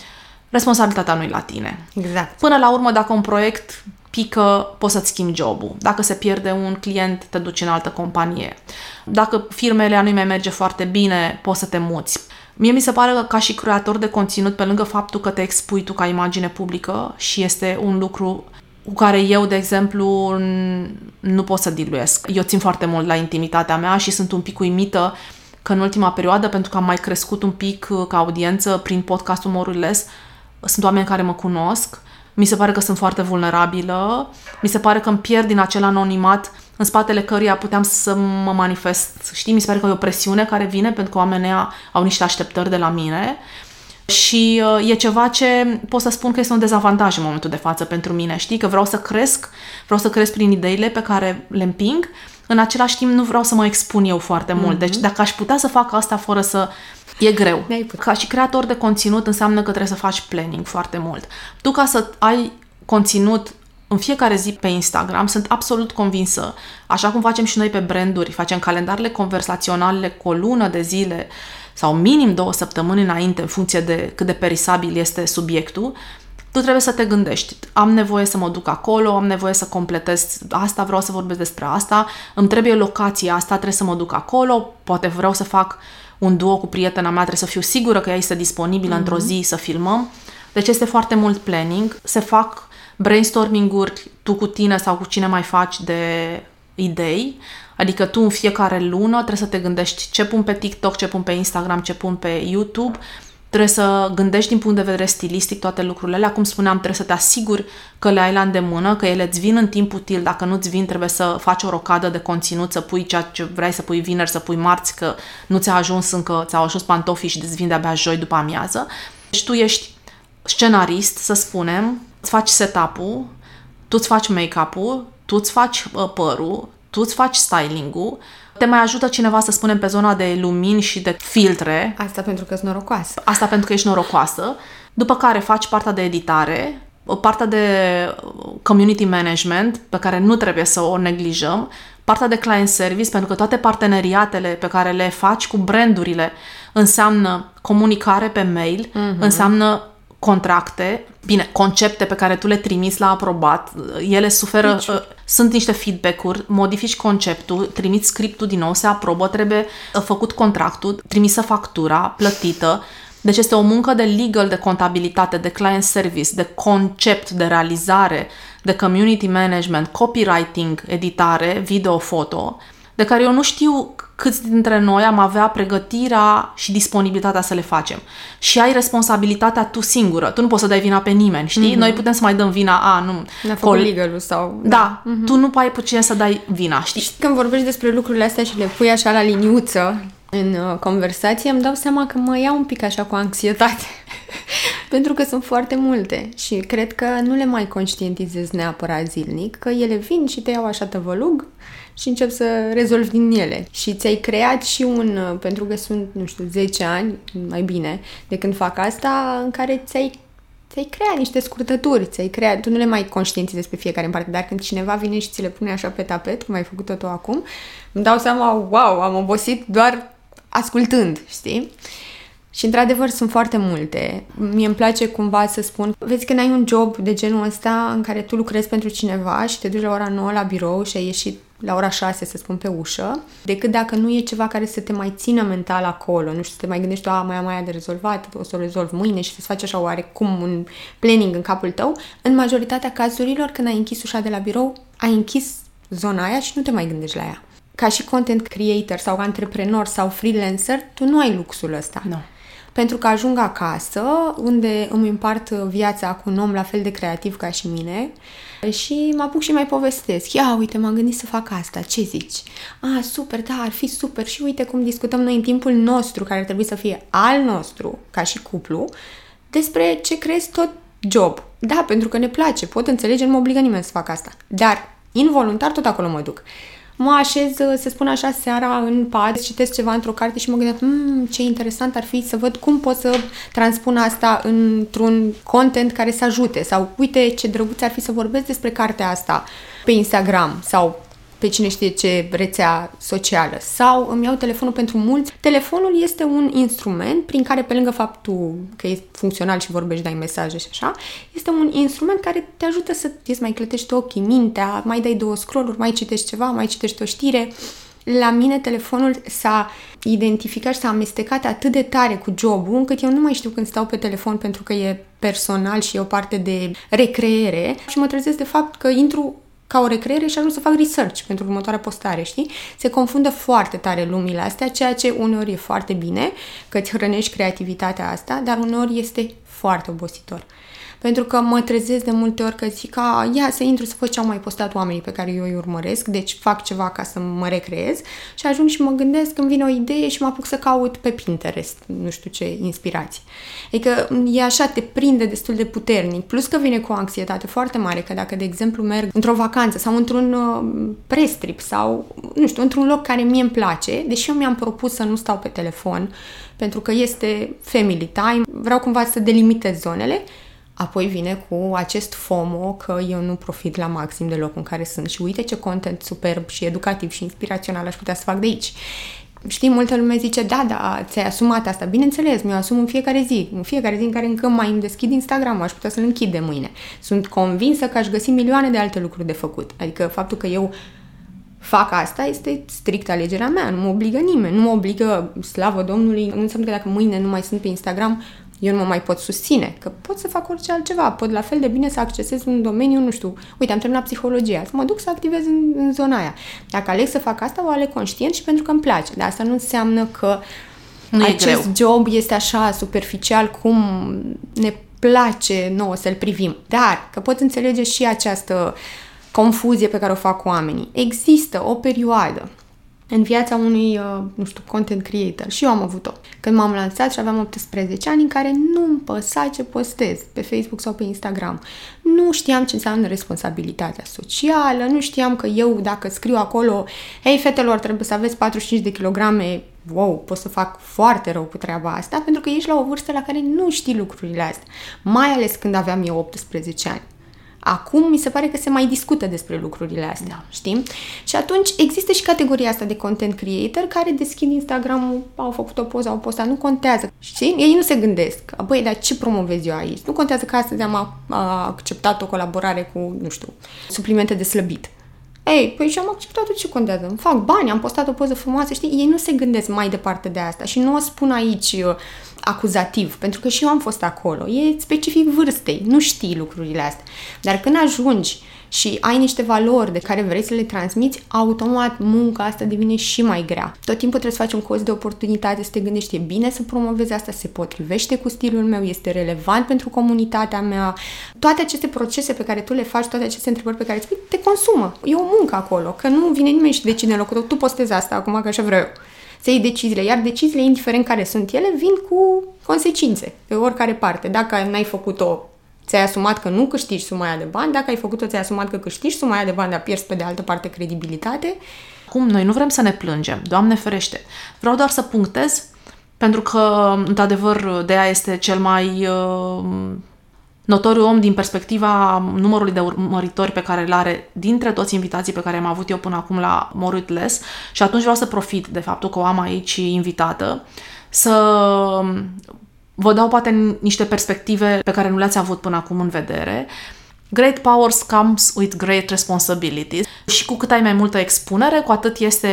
Speaker 3: responsabilitatea nu e la tine.
Speaker 1: Exact.
Speaker 3: Până la urmă, dacă un proiect pică, poți să-ți schimbi jobul. Dacă se pierde un client, te duci în altă companie. Dacă firmele nu mai merge foarte bine, poți să te muți. Mie mi se pare că ca și creator de conținut, pe lângă faptul că te expui tu ca imagine publică și este un lucru cu care eu, de exemplu, nu pot să diluiesc. Eu țin foarte mult la intimitatea mea și sunt un pic uimită că în ultima perioadă, pentru că am mai crescut un pic uh, ca audiență prin podcastul Morules, sunt oameni care mă cunosc, mi se pare că sunt foarte vulnerabilă, mi se pare că îmi pierd din acel anonimat în spatele căruia puteam să mă manifest. Știi, mi se pare că e o presiune care vine pentru că oamenii au niște așteptări de la mine Și uh, e ceva ce pot să spun că este un dezavantaj în momentul de față pentru mine. Știi că vreau să cresc, vreau să cresc prin ideile pe care le împing, în același timp nu vreau să mă expun eu foarte mult. Deci dacă aș putea să fac asta fără să E greu. Ca și creator de conținut înseamnă că trebuie să faci planning foarte mult. Tu ca să ai conținut în fiecare zi pe Instagram, sunt absolut convinsă, așa cum facem și noi pe branduri, facem calendarele conversaționale cu o lună de zile sau minim două săptămâni înainte, în funcție de cât de perisabil este subiectul, tu trebuie să te gândești, am nevoie să mă duc acolo, am nevoie să completez asta, vreau să vorbesc despre asta, îmi trebuie locația asta, trebuie să mă duc acolo, poate vreau să fac un duo cu prietena mea, trebuie să fiu sigură că ea este disponibilă mm-hmm. într-o zi să filmăm. Deci este foarte mult planning, se fac brainstorming-uri tu cu tine sau cu cine mai faci de idei, adică tu în fiecare lună trebuie să te gândești ce pun pe TikTok, ce pun pe Instagram, ce pun pe YouTube, trebuie să gândești din punct de vedere stilistic toate lucrurile alea, cum spuneam, trebuie să te asiguri că le ai la îndemână, că ele îți vin în timp util, dacă nu-ți vin trebuie să faci o rocadă de conținut, să pui ceea ce vrei să pui vineri, să pui marți, că nu ți-a ajuns încă, ți-au ajuns pantofii și îți vin de-abia joi după amiază. Deci tu ești scenarist, să spunem, îți faci setup-ul, tu îți faci make-up-ul, tu îți faci uh, părul, tu îți faci styling-ul, te mai ajută cineva, să spunem, pe zona de lumini și de filtre.
Speaker 1: Asta pentru că ești norocoasă.
Speaker 3: Asta pentru că ești norocoasă. După care faci partea de editare, partea de uh, community management, pe care nu trebuie să o neglijăm, partea de client service, pentru că toate parteneriatele pe care le faci cu brandurile înseamnă comunicare pe mail, uh-huh. înseamnă contracte, bine, concepte pe care tu le trimiți la aprobat, ele suferă, deci... uh, sunt niște feedback-uri, modifici conceptul, trimiți scriptul din nou, se aprobă, trebuie uh, făcut contractul, trimisă factura, plătită, deci este o muncă de legal, de contabilitate, de client service, de concept, de realizare, de community management, copywriting, editare, video, foto, de care eu nu știu câți dintre noi am avea pregătirea și disponibilitatea să le facem. Și ai responsabilitatea tu singură. Tu nu poți să dai vina pe nimeni, știi? Mm-hmm. Noi putem să mai dăm vina, a, nu...
Speaker 1: Ne-a făcut col- legal sau...
Speaker 3: Da, da. Mm-hmm. tu nu ai pe cine să dai vina, știi? Și
Speaker 1: când vorbești despre lucrurile astea și le pui așa la liniuță în uh, conversație, îmi dau seama că mă iau un pic așa cu anxietate. [LAUGHS] Pentru că sunt foarte multe și cred că nu le mai conștientizez neapărat zilnic, că ele vin și te iau așa tăvălug și încep să rezolvi din ele. Și ți-ai creat și un, uh, pentru că sunt, nu știu, 10 ani, mai bine, de când fac asta, în care ți-ai ți-ai creat niște scurtături, ți-ai creat, tu nu le mai conștientizezi pe fiecare în parte, dar când cineva vine și ți le pune așa pe tapet, cum ai făcut-o tu acum, îmi dau seama, wow, am obosit doar ascultând, știi? Și într-adevăr sunt foarte multe. Mie îmi place cumva să spun, vezi că n-ai un job de genul ăsta în care tu lucrezi pentru cineva și te duci la ora 9 la birou și ai ieșit la ora 6, să spun, pe ușă, decât dacă nu e ceva care să te mai țină mental acolo, nu știu, să te mai gândești, a, mai am aia de rezolvat, o să o rezolv mâine și să-ți faci așa oarecum un planning în capul tău. În majoritatea cazurilor, când ai închis ușa de la birou, ai închis zona aia și nu te mai gândești la ea. Ca și content creator sau antreprenor sau freelancer, tu nu ai luxul ăsta.
Speaker 3: No
Speaker 1: pentru că ajung acasă, unde îmi împart viața cu un om la fel de creativ ca și mine și mă apuc și mai povestesc. Ia, uite, m-am gândit să fac asta, ce zici? Ah, super, da, ar fi super și uite cum discutăm noi în timpul nostru, care ar trebui să fie al nostru, ca și cuplu, despre ce crezi tot job. Da, pentru că ne place, pot înțelege, nu mă obligă nimeni să fac asta. Dar, involuntar, tot acolo mă duc mă așez, să spun așa, seara în pat, citesc ceva într-o carte și mă gândesc, mmm, ce interesant ar fi să văd cum pot să transpun asta într-un content care să ajute. Sau uite ce drăguț ar fi să vorbesc despre cartea asta pe Instagram. Sau pe cine știe ce rețea socială sau îmi iau telefonul pentru mulți. Telefonul este un instrument prin care, pe lângă faptul că e funcțional și vorbești, dai mesaje și așa, este un instrument care te ajută să îți mai clătești ochii, mintea, mai dai două scrolluri, mai citești ceva, mai citești o știre. La mine telefonul s-a identificat și s-a amestecat atât de tare cu jobul, încât eu nu mai știu când stau pe telefon pentru că e personal și e o parte de recreere și mă trezesc de fapt că intru ca o recreere și ajung să fac research pentru următoarea postare, știi? Se confundă foarte tare lumile astea, ceea ce uneori e foarte bine, că îți hrănești creativitatea asta, dar uneori este foarte obositor. Pentru că mă trezesc de multe ori că zic că ia să intru să văd ce au mai postat oamenii pe care eu îi urmăresc, deci fac ceva ca să mă recreez și ajung și mă gândesc când vine o idee și mă apuc să caut pe Pinterest, nu știu ce, inspirații. Adică e așa, te prinde destul de puternic, plus că vine cu o anxietate foarte mare, că dacă, de exemplu, merg într-o vacanță sau într-un uh, prestrip sau, nu știu, într-un loc care mie îmi place, deși eu mi-am propus să nu stau pe telefon, pentru că este family time, vreau cumva să delimitez zonele, apoi vine cu acest FOMO că eu nu profit la maxim de locul în care sunt și uite ce content superb și educativ și inspirațional aș putea să fac de aici. Știi, multă lume zice, da, da, ți-ai asumat asta. Bineînțeles, mi-o asum în fiecare zi. În fiecare zi în care încă mai îmi deschid Instagram, aș putea să-l închid de mâine. Sunt convinsă că aș găsi milioane de alte lucruri de făcut. Adică faptul că eu fac asta este strict alegerea mea, nu mă obligă nimeni, nu mă obligă, slavă Domnului, nu înseamnă că dacă mâine nu mai sunt pe Instagram, eu nu mă mai pot susține, că pot să fac orice altceva, pot la fel de bine să accesez un domeniu, nu știu, uite, am terminat psihologia, să mă duc să activez în, în zona aia. Dacă aleg să fac asta, o aleg conștient și pentru că îmi place, dar asta nu înseamnă că nu acest job este așa superficial cum ne place nouă să-l privim, dar că pot înțelege și această confuzie pe care o fac cu oamenii. Există o perioadă în viața unui, uh, nu știu, content creator. Și eu am avut-o. Când m-am lansat și aveam 18 ani în care nu îmi păsa ce postez pe Facebook sau pe Instagram. Nu știam ce înseamnă responsabilitatea socială, nu știam că eu dacă scriu acolo, hei fetelor, trebuie să aveți 45 de kilograme, wow, pot să fac foarte rău cu treaba asta, pentru că ești la o vârstă la care nu știi lucrurile astea. Mai ales când aveam eu 18 ani. Acum mi se pare că se mai discută despre lucrurile astea, da. știi? Și atunci există și categoria asta de content creator care deschid Instagram-ul, au făcut o poză, au postat, nu contează, știi? Ei nu se gândesc, băi, dar ce promovez eu aici? Nu contează că astăzi am acceptat o colaborare cu, nu știu, suplimente de slăbit. Ei, păi și am acceptat ce contează. Îmi fac bani, am postat o poză frumoasă, știi? Ei nu se gândesc mai departe de asta și nu o spun aici uh, acuzativ, pentru că și eu am fost acolo. E specific vârstei, nu știi lucrurile astea. Dar când ajungi și ai niște valori de care vrei să le transmiți, automat munca asta devine și mai grea. Tot timpul trebuie să faci un cost de oportunitate, să te gândești, e bine să promovezi asta, se potrivește cu stilul meu, este relevant pentru comunitatea mea. Toate aceste procese pe care tu le faci, toate aceste întrebări pe care îți spui, te consumă. E o muncă acolo, că nu vine nimeni și decide în locul tău, tu postezi asta acum, că așa vreau eu să iei deciziile, iar deciziile, indiferent care sunt ele, vin cu consecințe pe oricare parte. Dacă n-ai făcut-o, ți-ai asumat că nu câștigi suma aia de bani, dacă ai făcut-o, ți-ai asumat că câștigi suma aia de bani, dar pierzi pe de altă parte credibilitate.
Speaker 3: Cum noi nu vrem să ne plângem, Doamne ferește. Vreau doar să punctez pentru că, într-adevăr, de este cel mai uh, notoriu om din perspectiva numărului de urmăritori pe care îl are dintre toți invitații pe care am avut eu până acum la Morit Less și atunci vreau să profit de faptul că o am aici invitată să vă dau poate niște perspective pe care nu le-ați avut până acum în vedere. Great powers comes with great responsibilities și cu cât ai mai multă expunere, cu atât este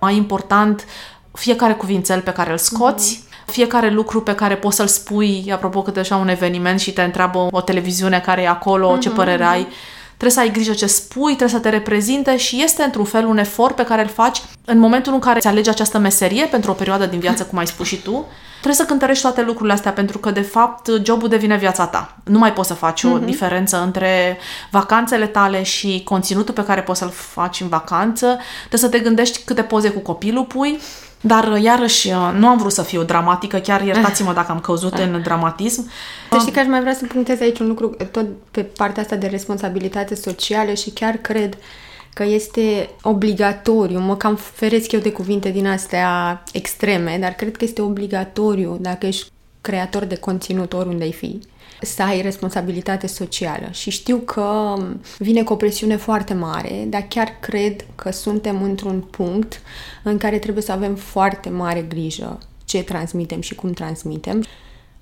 Speaker 3: mai important fiecare cuvințel pe care îl scoți, mm-hmm fiecare lucru pe care poți să-l spui, apropo că așa un eveniment și te întreabă o televiziune care e acolo, mm-hmm. ce mhm, părere ai, mhm. Trebuie să ai grijă ce spui, trebuie să te reprezinte și este într-un fel un efort pe care îl faci în momentul în care îți alegi această meserie pentru o perioadă din viață, cum ai spus și tu, trebuie să cântărești toate lucrurile astea pentru că, de fapt, jobul devine viața ta. Nu mai poți să faci mm-hmm. o mhm. diferență între vacanțele tale și conținutul pe care poți să-l faci în vacanță. Trebuie să te gândești câte poze cu copilul pui, dar, iarăși, nu am vrut să fiu dramatică, chiar iertați-mă dacă am căzut în [LAUGHS] dramatism.
Speaker 1: Să știi că aș mai vrea să punctez aici un lucru, tot pe partea asta de responsabilitate socială și chiar cred că este obligatoriu, mă cam feresc eu de cuvinte din astea extreme, dar cred că este obligatoriu dacă ești creator de conținut oriunde ai fi, să ai responsabilitate socială. Și știu că vine cu o presiune foarte mare, dar chiar cred că suntem într-un punct în care trebuie să avem foarte mare grijă ce transmitem și cum transmitem.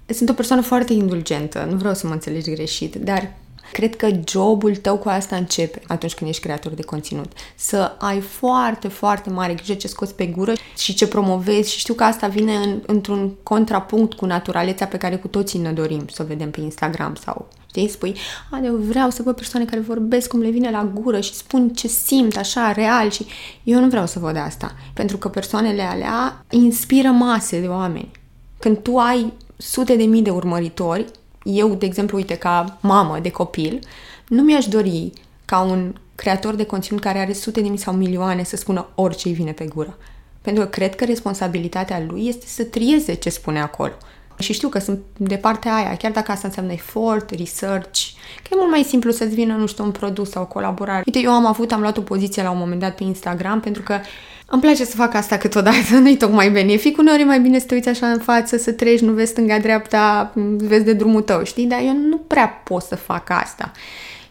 Speaker 1: Sunt o persoană foarte indulgentă, nu vreau să mă înțelegi greșit, dar Cred că jobul tău cu asta începe atunci când ești creator de conținut. Să ai foarte, foarte mare grijă ce scoți pe gură și ce promovezi și știu că asta vine în, într-un contrapunct cu naturalețea pe care cu toții ne dorim să o vedem pe Instagram sau Știi? Spui, a, eu vreau să văd persoane care vorbesc cum le vine la gură și spun ce simt, așa, real și eu nu vreau să văd asta. Pentru că persoanele alea inspiră mase de oameni. Când tu ai sute de mii de urmăritori, eu, de exemplu, uite, ca mamă de copil, nu mi-aș dori ca un creator de conținut care are sute de mii sau milioane să spună orice îi vine pe gură. Pentru că cred că responsabilitatea lui este să trieze ce spune acolo. Și știu că sunt de partea aia, chiar dacă asta înseamnă efort, research, că e mult mai simplu să-ți vină, nu știu, un produs sau o colaborare. Uite, eu am avut, am luat o poziție la un moment dat pe Instagram pentru că îmi place să fac asta câteodată, [LAUGHS] nu-i tocmai benefic. Uneori e mai bine să te uiți așa în față, să treci, nu vezi stânga-dreapta, vezi de drumul tău, știi? Dar eu nu prea pot să fac asta.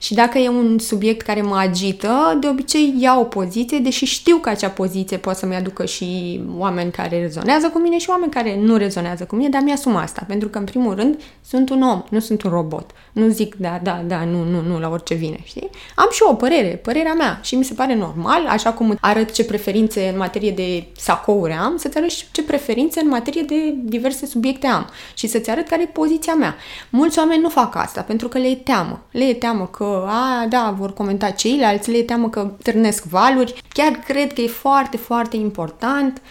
Speaker 1: Și dacă e un subiect care mă agită, de obicei iau o poziție, deși știu că acea poziție poate să-mi aducă și oameni care rezonează cu mine și oameni care nu rezonează cu mine, dar mi-asum asta, pentru că, în primul rând, sunt un om, nu sunt un robot. Nu zic da, da, da, nu, nu, nu, la orice vine, știi? Am și eu o părere, părerea mea și mi se pare normal, așa cum arăt ce preferințe în materie de sacouri am, să-ți arăt și ce preferințe în materie de diverse subiecte am și să-ți arăt care e poziția mea. Mulți oameni nu fac asta pentru că le e teamă. Le e teamă că a, da, vor comenta ceilalți, le teamă că târnesc valuri. Chiar cred că e foarte, foarte important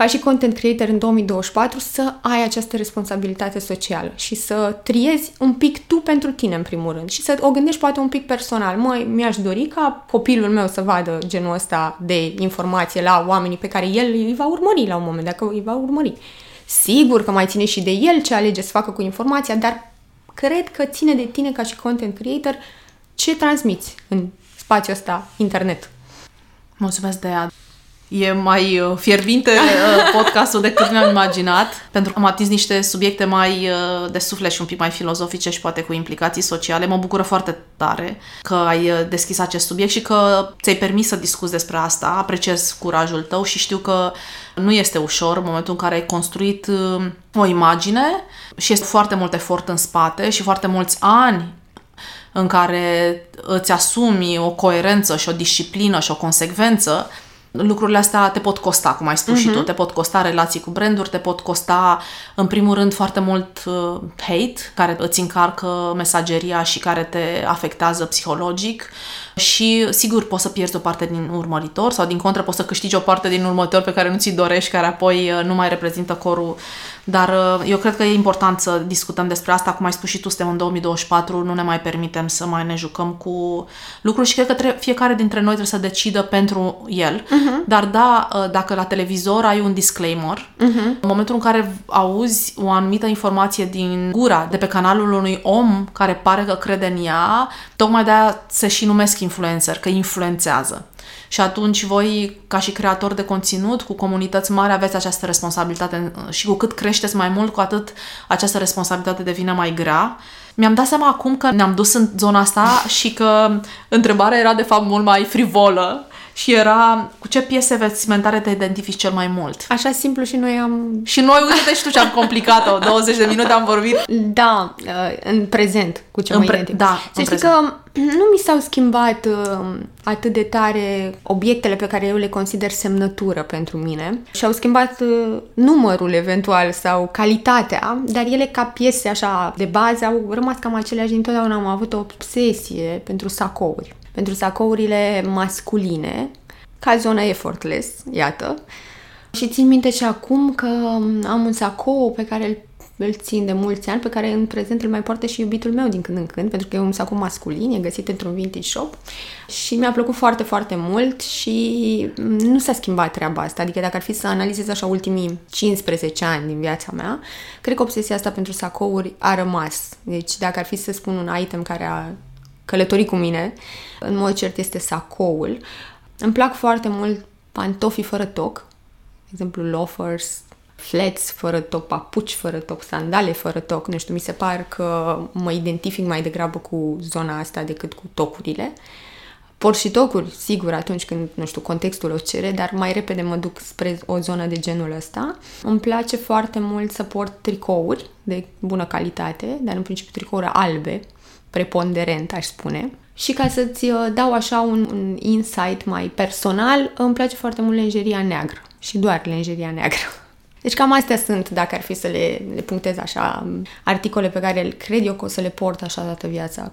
Speaker 1: ca și content creator în 2024 să ai această responsabilitate socială și să triezi un pic tu pentru tine în primul rând și să o gândești poate un pic personal. Măi, mi-aș dori ca copilul meu să vadă genul ăsta de informație la oamenii pe care el îi va urmări la un moment, dacă îi va urmări. Sigur că mai ține și de el ce alege să facă cu informația, dar cred că ține de tine ca și content creator ce transmiți în spațiul ăsta internet.
Speaker 3: Mulțumesc de ea. E mai uh, fierbinte uh, [LAUGHS] podcastul decât mi-am imaginat, pentru că am atins niște subiecte mai uh, de suflet și un pic mai filozofice și poate cu implicații sociale. Mă bucură foarte tare că ai deschis acest subiect și că ți-ai permis să discuți despre asta. Apreciez curajul tău și știu că nu este ușor în momentul în care ai construit o imagine și este foarte mult efort în spate și foarte mulți ani în care îți asumi o coerență și o disciplină și o consecvență, lucrurile astea te pot costa, cum ai spus uh-huh. și tu, mhm. te pot costa relații cu branduri, te pot costa, în primul rând, foarte mult uh, hate, care îți încarcă mesageria și care te afectează psihologic și, sigur, poți să pierzi o parte din urmăritor sau, din contră, poți să câștigi o parte din urmăritor pe care nu ți-i dorești, care apoi uh, nu mai reprezintă corul dar uh, eu cred că e important să discutăm despre asta. Cum ai spus și tu, suntem în 2024, nu ne mai permitem să mai ne jucăm cu lucruri și cred că tre- fiecare dintre noi trebuie să decidă pentru el. Uh-huh. Dar da, uh, dacă la televizor ai un disclaimer, uh-huh. în momentul în care auzi o anumită informație din gura de pe canalul unui om care pare că crede în ea, tocmai de-aia se și numesc influencer, că influențează. Și atunci voi, ca și creator de conținut, cu comunități mari, aveți această responsabilitate și cu cât creșteți mai mult, cu atât această responsabilitate devine mai grea. Mi-am dat seama acum că ne-am dus în zona asta și că întrebarea era de fapt mult mai frivolă și era cu ce piese vestimentare te identifici cel mai mult.
Speaker 1: Așa simplu și noi am...
Speaker 3: Și noi, uite și tu ce am complicat-o, [LAUGHS] 20 de minute am vorbit.
Speaker 1: Da, uh, în prezent, cu ce în mă pre- identific.
Speaker 3: Da,
Speaker 1: Să știi că nu mi s-au schimbat uh, atât de tare obiectele pe care eu le consider semnătură pentru mine și au schimbat uh, numărul eventual sau calitatea, dar ele ca piese așa de bază au rămas cam aceleași dintotdeauna. Am avut o obsesie pentru sacouri pentru sacourile masculine, ca zonă effortless, iată. Și țin minte și acum că am un sacou pe care îl, îl țin de mulți ani, pe care în prezent îl mai poartă și iubitul meu din când în când, pentru că e un sacou masculin, e găsit într-un vintage shop și mi-a plăcut foarte, foarte mult și nu s-a schimbat treaba asta. Adică dacă ar fi să analizez așa ultimii 15 ani din viața mea, cred că obsesia asta pentru sacouri a rămas. Deci dacă ar fi să spun un item care a călători cu mine, în mod cert este sacoul. Îmi plac foarte mult pantofii fără toc, de exemplu loafers, flats fără toc, papuci fără toc, sandale fără toc, nu știu, mi se par că mă identific mai degrabă cu zona asta decât cu tocurile. Port și tocuri, sigur, atunci când, nu știu, contextul o cere, dar mai repede mă duc spre o zonă de genul ăsta. Îmi place foarte mult să port tricouri de bună calitate, dar în principiu tricouri albe, preponderent, aș spune. Și ca să-ți uh, dau așa un, un insight mai personal, îmi place foarte mult lenjeria neagră și doar lenjeria neagră. [LAUGHS] Deci cam astea sunt, dacă ar fi să le, le punctez așa, articole pe care cred eu că o să le port așa toată viața.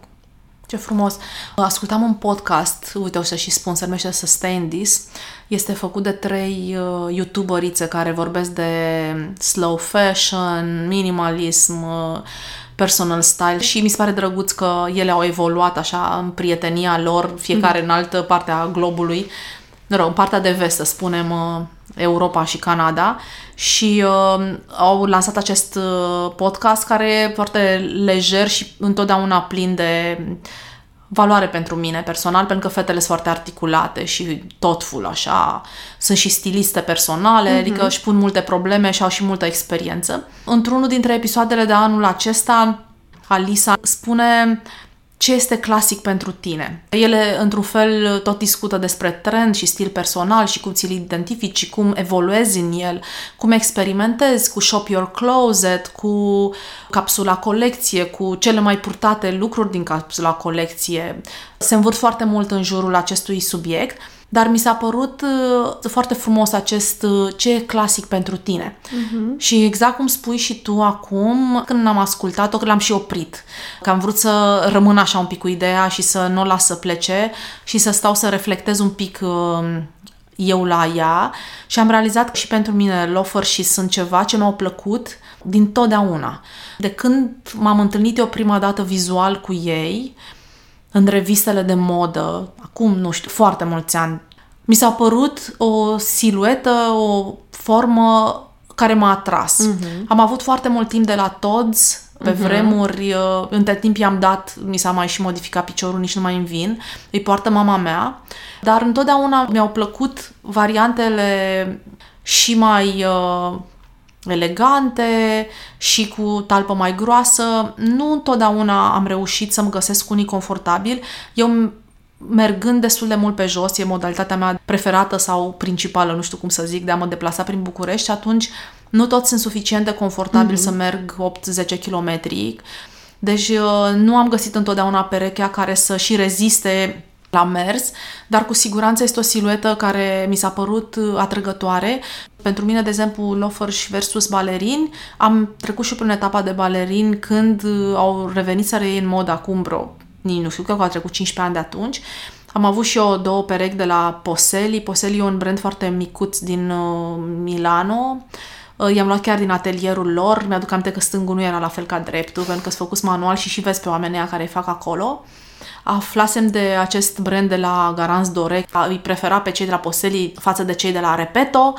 Speaker 3: Ce frumos! Ascultam un podcast, uite o să și spun, se numește Sustain This. Este făcut de trei uh, youtuberițe care vorbesc de slow fashion, minimalism, uh, personal style și mi se pare drăguț că ele au evoluat așa în prietenia lor, fiecare mm. în altă parte a globului, rău, în partea de vest, să spunem, uh, Europa și Canada și uh, au lansat acest uh, podcast care e foarte lejer și întotdeauna plin de valoare pentru mine personal, pentru că fetele sunt foarte articulate și thoughtful, așa. Sunt și stiliste personale, mm-hmm. adică își pun multe probleme și au și multă experiență. Într-unul dintre episoadele de anul acesta, Alisa spune ce este clasic pentru tine. Ele, într-un fel, tot discută despre trend și stil personal și cum ți-l identifici și cum evoluezi în el, cum experimentezi cu Shop Your Closet, cu capsula colecție, cu cele mai purtate lucruri din capsula colecție. Se învârt foarte mult în jurul acestui subiect dar mi s-a părut uh, foarte frumos acest uh, ce e clasic pentru tine. Uh-huh. Și exact cum spui și tu acum, când am ascultat-o, l-am și oprit. Că am vrut să rămân așa un pic cu ideea și să nu o las să plece și să stau să reflectez un pic uh, eu la ea și am realizat că și pentru mine lofer și sunt ceva ce mi-au plăcut din totdeauna. De când m-am întâlnit eu prima dată vizual cu ei, în revistele de modă, acum, nu știu, foarte mulți ani, mi s-a părut o siluetă, o formă care m-a atras. Uh-huh. Am avut foarte mult timp de la Tods, pe uh-huh. vremuri, uh, între timp i-am dat, mi s-a mai și modificat piciorul, nici nu mai îmi vin, îi poartă mama mea, dar întotdeauna mi-au plăcut variantele și mai uh, elegante și cu talpă mai groasă. Nu întotdeauna am reușit să-mi găsesc unii confortabil. Eu mergând destul de mult pe jos, e modalitatea mea preferată sau principală, nu știu cum să zic, de a mă deplasa prin București și atunci nu toți sunt suficient de confortabil mm-hmm. să merg 8-10 km. Deci uh, nu am găsit întotdeauna perechea care să și reziste la mers, dar cu siguranță este o siluetă care mi s-a părut uh, atrăgătoare. Pentru mine, de exemplu, loafer versus balerini, am trecut și prin etapa de balerini când uh, au revenit să reie în mod acum vreo, nici nu știu, că au trecut 15 ani de atunci. Am avut și eu două perechi de la Poseli. Poseli e un brand foarte micuț din uh, Milano. Uh, i-am luat chiar din atelierul lor. Mi-aduc aminte că stângul nu era la fel ca dreptul, pentru că sunt făcut manual și și vezi pe oamenii care îi fac acolo. Uh, aflasem de acest brand de la Garans Dore, îi prefera pe cei de la Poseli față de cei de la Repeto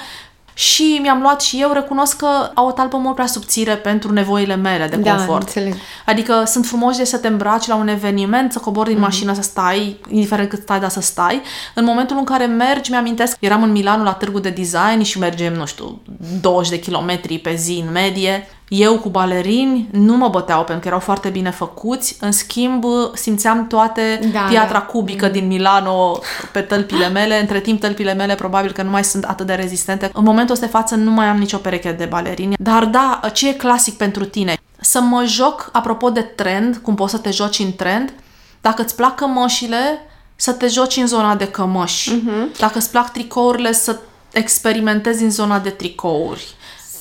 Speaker 3: și mi-am luat și eu, recunosc că au o talpă mult prea subțire pentru nevoile mele de
Speaker 1: da,
Speaker 3: confort.
Speaker 1: Înțeleg.
Speaker 3: Adică sunt frumoși de să te îmbraci la un eveniment, să cobori din mm-hmm. mașină, să stai, indiferent cât stai, dar să stai. În momentul în care mergi, mi-amintesc, eram în Milano la târgu de design și mergem, nu știu, 20 de kilometri pe zi în medie eu cu balerini nu mă băteau pentru că erau foarte bine făcuți, în schimb simțeam toate da, piatra da. cubică mm. din Milano pe tălpile mele, între timp tălpile mele probabil că nu mai sunt atât de rezistente. În momentul ăsta de față nu mai am nicio pereche de balerini, dar da, ce e clasic pentru tine? Să mă joc, apropo de trend, cum poți să te joci în trend, dacă îți plac cămășile, să te joci în zona de cămăși. Uh-huh. Dacă îți plac tricourile, să experimentezi în zona de tricouri.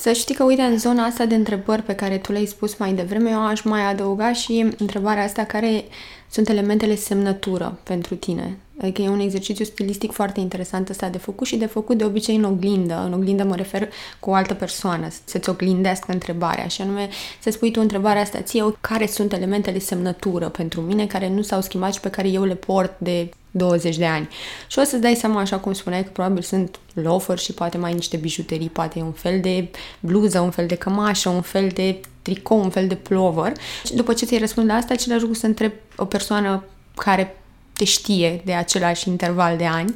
Speaker 1: Să știi că, uite, în zona asta de întrebări pe care tu le-ai spus mai devreme, eu aș mai adăuga și întrebarea asta care sunt elementele semnătură pentru tine. Adică e un exercițiu stilistic foarte interesant ăsta de făcut și de făcut de obicei în oglindă. În oglindă mă refer cu o altă persoană, să-ți oglindească întrebarea și anume să spui tu întrebarea asta ție, care sunt elementele semnătură pentru mine care nu s-au schimbat și pe care eu le port de 20 de ani. Și o să-ți dai seama, așa cum spuneai, că probabil sunt loafer și poate mai niște bijuterii, poate un fel de bluză, un fel de cămașă, un fel de tricou, un fel de plover. Și după ce ți-ai răspuns la asta, același lucru să întreb o persoană care te știe de același interval de ani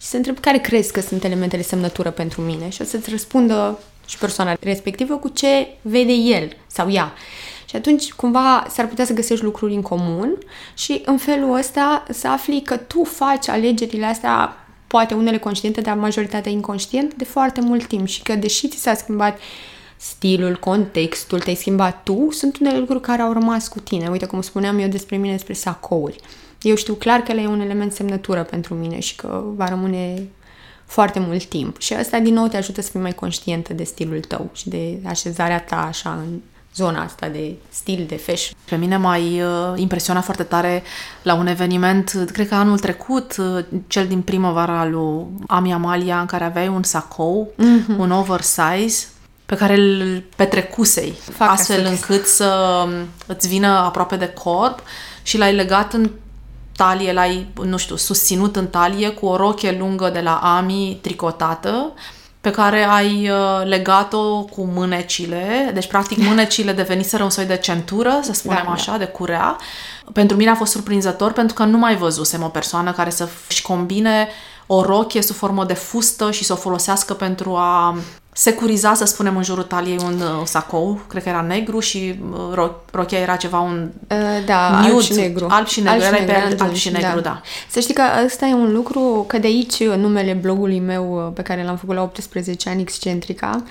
Speaker 1: și să întreb care crezi că sunt elementele semnătură pentru mine și o să-ți răspundă și persoana respectivă cu ce vede el sau ea. Și atunci, cumva, s-ar putea să găsești lucruri în comun și în felul ăsta să afli că tu faci alegerile astea, poate unele conștiente, dar majoritatea inconștient, de foarte mult timp și că deși ți s-a schimbat stilul, contextul, te-ai schimbat tu, sunt unele lucruri care au rămas cu tine. Uite cum spuneam eu despre mine, despre sacouri. Eu știu clar că le e un element semnătură pentru mine și că va rămâne foarte mult timp. Și asta, din nou, te ajută să fii mai conștientă de stilul tău și de așezarea ta așa în zona asta de stil, de fashion.
Speaker 3: Pe mine m-ai uh, impresionat foarte tare la un eveniment, cred că anul trecut, uh, cel din primăvara lui Ami Amalia, în care aveai un sacou, mm-hmm. un oversize, pe care îl petrecusei,
Speaker 1: Fac
Speaker 3: astfel
Speaker 1: asta.
Speaker 3: încât să îți vină aproape de corp și l-ai legat în talie, l-ai, nu știu, susținut în talie cu o roche lungă de la Ami tricotată, pe care ai uh, legat-o cu mânecile. Deci, practic, [LAUGHS] mânecile deveniseră un soi de centură, să spunem
Speaker 1: Da, da.
Speaker 3: așa, de curea. Pentru mine a fost surprinzător pentru că nu mai văzusem o persoană care să-și combine o rochie sub formă de fustă și să o folosească pentru a securiza, să spunem, în jurul taliei un uh, sacou, cred că era negru și uh, ro- rochia era ceva un
Speaker 1: Uh, da, alb
Speaker 3: Nude,
Speaker 1: și negru.
Speaker 3: alb și negru, erai pe alb-
Speaker 1: atunci,
Speaker 3: alb și negru, da.
Speaker 1: Să știi că ăsta e un lucru, că de aici numele blogului meu uh, pe care l-am făcut la 18 ani, Excentrica,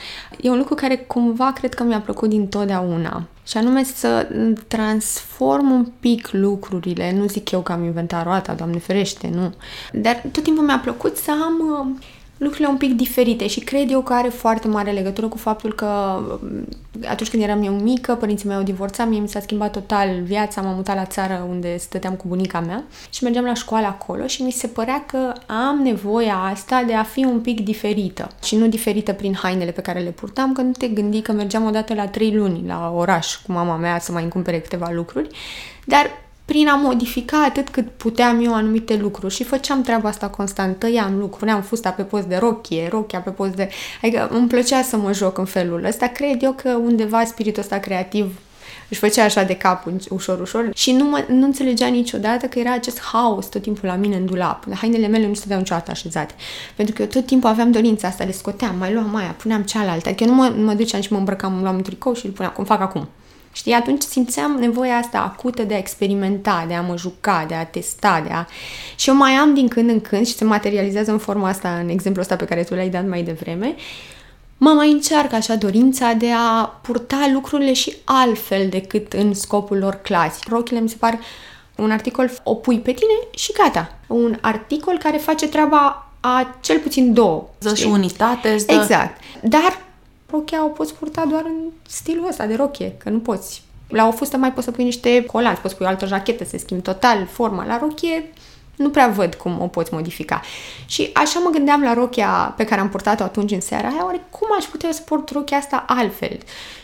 Speaker 1: e un lucru care cumva cred că mi-a plăcut din totdeauna. Și anume să transform un pic lucrurile. Nu zic eu că am inventat roata, Doamne ferește, nu. Dar tot timpul mi-a plăcut să am uh, lucrurile un pic diferite și cred eu că are foarte mare legătură cu faptul că um, atunci când eram eu mică, părinții mei au divorțat, mie mi s-a schimbat total viața, m-am mutat la țară unde stăteam cu bunica mea și mergeam la școală acolo și mi se părea că am nevoia asta de a fi un pic diferită și nu diferită prin hainele pe care le purtam, că nu te gândi că mergeam odată la trei luni la oraș cu mama mea să mai îmi cumpere câteva lucruri, dar prin a modifica atât cât puteam eu anumite lucruri și făceam treaba asta constant, tăiam lucruri, puneam fusta pe post de rochie, rochia pe post de... Adică îmi plăcea să mă joc în felul ăsta. Cred eu că undeva spiritul ăsta creativ își făcea așa de cap ușor, ușor și nu, mă, nu înțelegea niciodată că era acest haos tot timpul la mine în dulap. Hainele mele nu stăteau niciodată așezate. Pentru că eu tot timpul aveam dorința asta, le scoteam, mai luam aia, puneam cealaltă. Adică eu nu mă, mă duceam și mă îmbrăcam, luam un tricou și îl puneam, cum fac acum. Știi, atunci simțeam nevoia asta acută de a experimenta, de a mă juca, de a testa, de a... Și eu mai am din când în când și se materializează în forma asta, în exemplul ăsta pe care tu l-ai dat mai devreme, mă mai încearcă așa dorința de a purta lucrurile și altfel decât în scopul lor clasic. Rochile mi se par un articol, o pui pe tine și gata. Un articol care face treaba a cel puțin două.
Speaker 3: Dă și
Speaker 1: știi?
Speaker 3: unitate, îți dă...
Speaker 1: Exact. Dar rochia o poți purta doar în stilul ăsta de rochie, că nu poți. La o fustă mai poți să pui niște colanți, poți pui o altă jachetă, se schimbi total forma. La rochie nu prea văd cum o poți modifica. Și așa mă gândeam la rochia pe care am purtat-o atunci în seara aia, oare cum aș putea să port rochia asta altfel?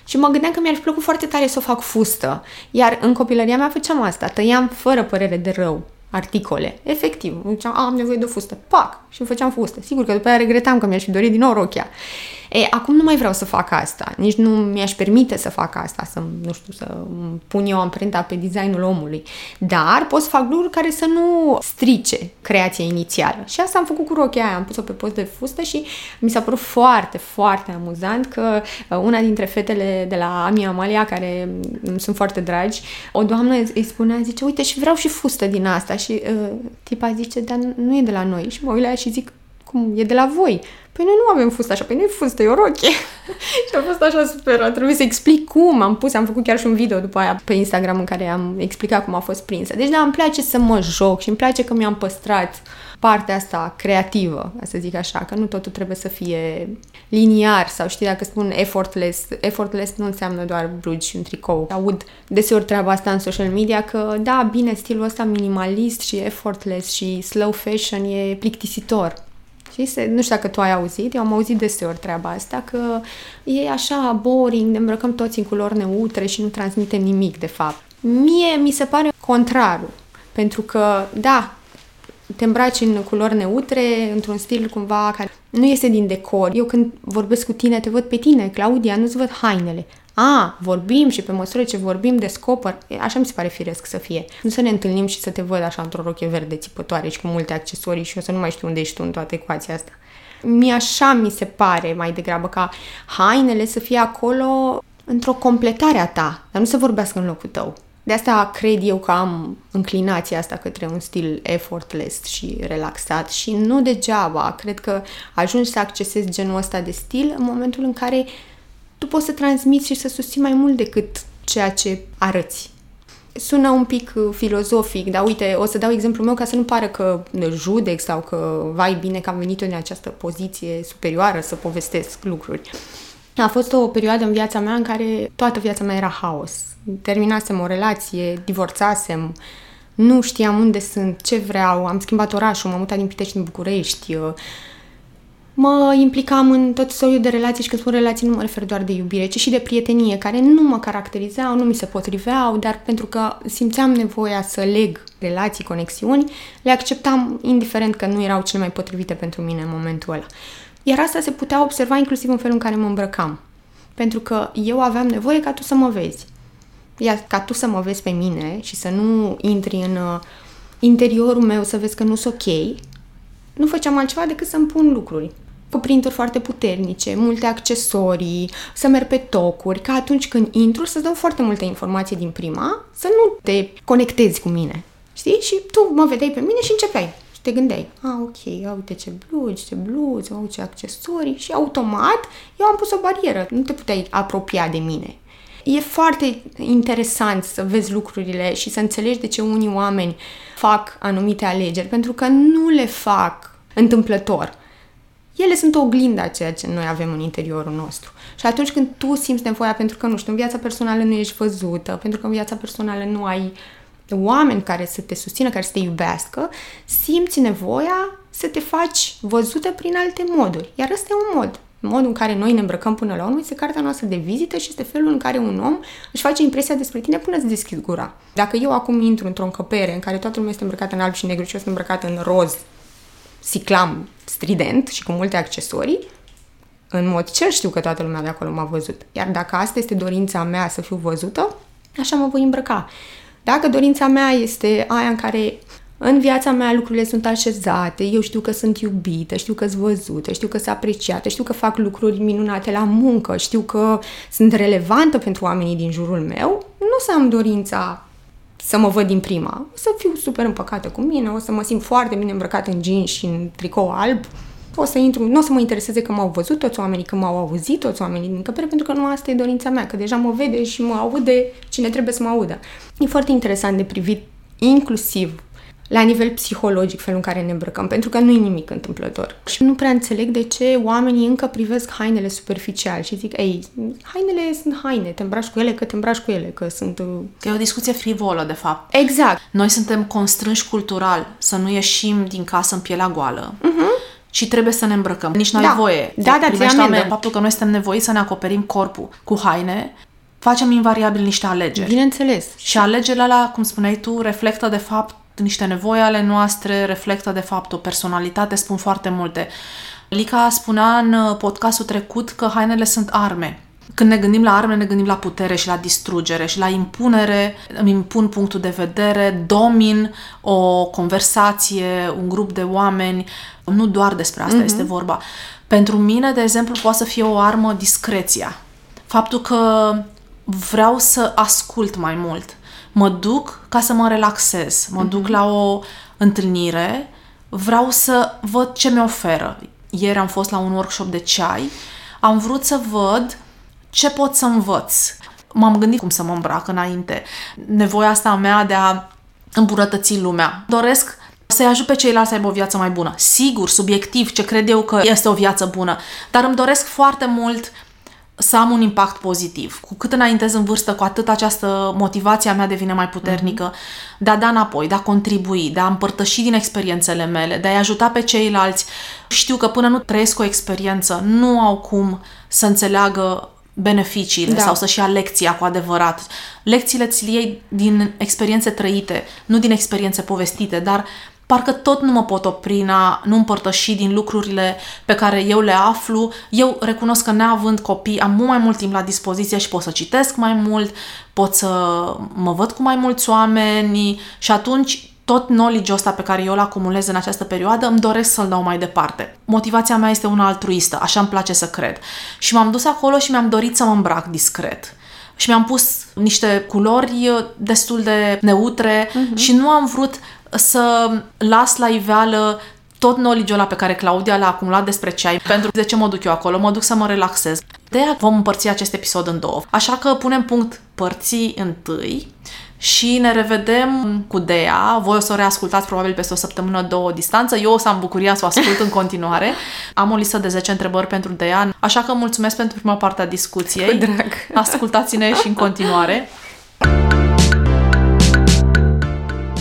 Speaker 1: Și mă gândeam că mi-ar fi plăcut foarte tare să o fac fustă. Iar în copilăria mea făceam asta, tăiam fără părere de rău articole. Efectiv, îmi ziceam, am nevoie de o fustă. Pac! Și îmi făceam fustă. Sigur că după aia regretam că mi-aș fi dorit din nou rochia. E, acum nu mai vreau să fac asta. Nici nu mi-aș permite să fac asta, să, nu știu, să îmi pun eu amprenta pe designul omului. Dar pot să fac lucruri care să nu strice creația inițială. Și asta am făcut cu rochia aia. Am pus-o pe post de fustă și mi s-a părut foarte, foarte amuzant că uh, una dintre fetele de la Ami Amalia, care îmi sunt foarte dragi, o doamnă îi spunea, zice, uite, și vreau și fustă din asta. Și uh, tipa zice, dar nu e de la noi. Și mă uit la ea și zic, cum, e de la voi? Păi noi nu avem fustă așa, păi nu e fustă, e o rochie. [LAUGHS] și a fost așa super, a trebuit să explic cum am pus, am făcut chiar și un video după aia pe Instagram în care am explicat cum a fost prinsă. Deci da, îmi place să mă joc și îmi place că mi-am păstrat partea asta creativă, ca să zic așa, că nu totul trebuie să fie liniar sau știi, dacă spun effortless, effortless nu înseamnă doar blugi și un tricou. Aud deseori treaba asta în social media că da, bine, stilul ăsta minimalist și effortless și slow fashion e plictisitor. Și se, nu știu dacă tu ai auzit, eu am auzit deseori treaba asta, că e așa boring, ne îmbrăcăm toți în culori neutre și nu transmitem nimic, de fapt. Mie mi se pare contrarul, pentru că, da, te îmbraci în culori neutre, într-un stil cumva care nu este din decor. Eu când vorbesc cu tine, te văd pe tine, Claudia, nu-ți văd hainele. A, vorbim și pe măsură ce vorbim descoper, așa mi se pare firesc să fie. Nu să ne întâlnim și să te văd așa într-o rochie verde țipătoare și cu multe accesorii și eu să nu mai știu unde ești tu în toată ecuația asta. Mi așa mi se pare mai degrabă ca hainele să fie acolo într-o completare a ta, dar nu să vorbească în locul tău. De asta cred eu că am înclinația asta către un stil effortless și relaxat și nu degeaba. Cred că ajungi să accesezi genul ăsta de stil în momentul în care tu poți să transmiți și să susții mai mult decât ceea ce arăți. Sună un pic uh, filozofic, dar uite, o să dau exemplul meu ca să nu pară că judec sau că vai bine că am venit în această poziție superioară să povestesc lucruri. A fost o perioadă în viața mea în care toată viața mea era haos. Terminasem o relație, divorțasem, nu știam unde sunt, ce vreau, am schimbat orașul, m-am mutat din Pitești în București. Mă implicam în tot soiul de relații și când spun relații nu mă refer doar de iubire, ci și de prietenie, care nu mă caracterizau, nu mi se potriveau, dar pentru că simțeam nevoia să leg relații, conexiuni, le acceptam indiferent că nu erau cele mai potrivite pentru mine în momentul ăla. Iar asta se putea observa inclusiv în felul în care mă îmbrăcam. Pentru că eu aveam nevoie ca tu să mă vezi. Iar ca tu să mă vezi pe mine și să nu intri în uh, interiorul meu să vezi că nu sunt ok, nu făceam altceva decât să-mi pun lucruri cu printuri foarte puternice, multe accesorii, să merg pe tocuri, ca atunci când intru să-ți dau foarte multe informații din prima, să nu te conectezi cu mine. Știi? Și tu mă vedeai pe mine și începeai. Și te gândeai, a, ah, ok, ia uite ce blugi, ce bluzi, uite ce accesorii și automat eu am pus o barieră. Nu te puteai apropia de mine. E foarte interesant să vezi lucrurile și să înțelegi de ce unii oameni fac anumite alegeri, pentru că nu le fac întâmplător ele sunt o oglindă a ceea ce noi avem în interiorul nostru. Și atunci când tu simți nevoia pentru că, nu știu, în viața personală nu ești văzută, pentru că în viața personală nu ai oameni care să te susțină, care să te iubească, simți nevoia să te faci văzută prin alte moduri. Iar ăsta e un mod. Modul în care noi ne îmbrăcăm până la urmă este cartea noastră de vizită și este felul în care un om își face impresia despre tine până îți deschizi gura. Dacă eu acum intru într-o încăpere în care toată lumea este îmbrăcată în alb și negru și eu sunt îmbrăcată în roz, siclam strident și cu multe accesorii, în mod cer știu că toată lumea de acolo m-a văzut. Iar dacă asta este dorința mea să fiu văzută, așa mă voi îmbrăca. Dacă dorința mea este aia în care în viața mea lucrurile sunt așezate, eu știu că sunt iubită, știu că sunt văzută, știu că sunt apreciată, știu că fac lucruri minunate la muncă, știu că sunt relevantă pentru oamenii din jurul meu, nu o să am dorința să mă văd din prima. O să fiu super împăcată cu mine, o să mă simt foarte bine îmbrăcată în jeans și în tricou alb. O să intru, nu o să mă intereseze că m-au văzut toți oamenii, că m-au auzit toți oamenii din încăpere, pentru că nu asta e dorința mea, că deja mă vede și mă aude cine trebuie să mă audă. E foarte interesant de privit inclusiv la nivel psihologic felul în care ne îmbrăcăm, pentru că nu e nimic întâmplător. Și nu prea înțeleg de ce oamenii încă privesc hainele superficial și zic, ei, hainele sunt haine, te îmbraci cu ele că te îmbraci cu ele, că sunt...
Speaker 3: Că e o discuție frivolă, de fapt.
Speaker 1: Exact.
Speaker 3: Noi suntem constrânși cultural să nu ieșim din casă în pielea goală. Uh-huh și trebuie să ne îmbrăcăm. Nici nu
Speaker 1: da.
Speaker 3: ai voie.
Speaker 1: Da, da, ți
Speaker 3: amendă. Faptul că noi suntem nevoiți să ne acoperim corpul cu haine, facem invariabil niște alegeri.
Speaker 1: Bineînțeles.
Speaker 3: Și alegerile alea, cum spuneai tu, reflectă de fapt niște nevoi ale noastre, reflectă de fapt o personalitate, spun foarte multe. Lica spunea în podcastul trecut că hainele sunt arme. Când ne gândim la arme, ne gândim la putere și la distrugere și la impunere, îmi impun punctul de vedere, domin o conversație, un grup de oameni. Nu doar despre asta mm-hmm. este vorba. Pentru mine, de exemplu, poate să fie o armă discreția. Faptul că vreau să ascult mai mult mă duc ca să mă relaxez, mă duc mhm. la o întâlnire, vreau să văd ce mi oferă. Ieri am fost la un workshop de ceai, am vrut să văd ce pot să învăț. M-am gândit cum să mă îmbrac înainte. Nevoia asta mea de a îmbunătăți lumea. Doresc să-i ajut pe ceilalți să aibă o viață mai bună. Sigur, subiectiv, ce cred eu că este o viață bună, dar îmi doresc foarte mult să am un impact pozitiv. Cu cât înaintez în vârstă, cu atât această motivație a mea devine mai puternică mm-hmm. de a da înapoi, de a contribui, de a împărtăși din experiențele mele, de a-i ajuta pe ceilalți. Știu că până nu trăiesc o experiență, nu au cum să înțeleagă beneficiile da. sau să-și ia lecția cu adevărat. Lecțiile ți iei din experiențe trăite, nu din experiențe povestite, dar parcă tot nu mă pot opri, a nu împărtăși din lucrurile pe care eu le aflu. Eu recunosc că neavând copii am mult mai mult timp la dispoziție și pot să citesc mai mult, pot să mă văd cu mai mulți oameni și atunci tot knowledge-ul ăsta pe care eu îl acumulez în această perioadă îmi doresc să-l dau mai departe. Motivația mea este una altruistă, așa îmi place să cred. Și m-am dus acolo și mi-am dorit să mă îmbrac discret și mi-am pus niște culori destul de neutre uh-huh. și nu am vrut să las la iveală tot knowledge ăla pe care Claudia l-a acumulat despre ceai, pentru de ce mă duc eu acolo, mă duc să mă relaxez. De aia vom împărți acest episod în două. Așa că punem punct părții întâi și ne revedem cu Dea. Voi o să o reascultați probabil peste o săptămână, două distanță. Eu o să am bucuria să o ascult în continuare. [LAUGHS] Am o listă de 10 întrebări pentru Dea, așa că mulțumesc pentru prima parte a discuției.
Speaker 1: Cu drag.
Speaker 3: Ascultați-ne și în continuare. [LAUGHS]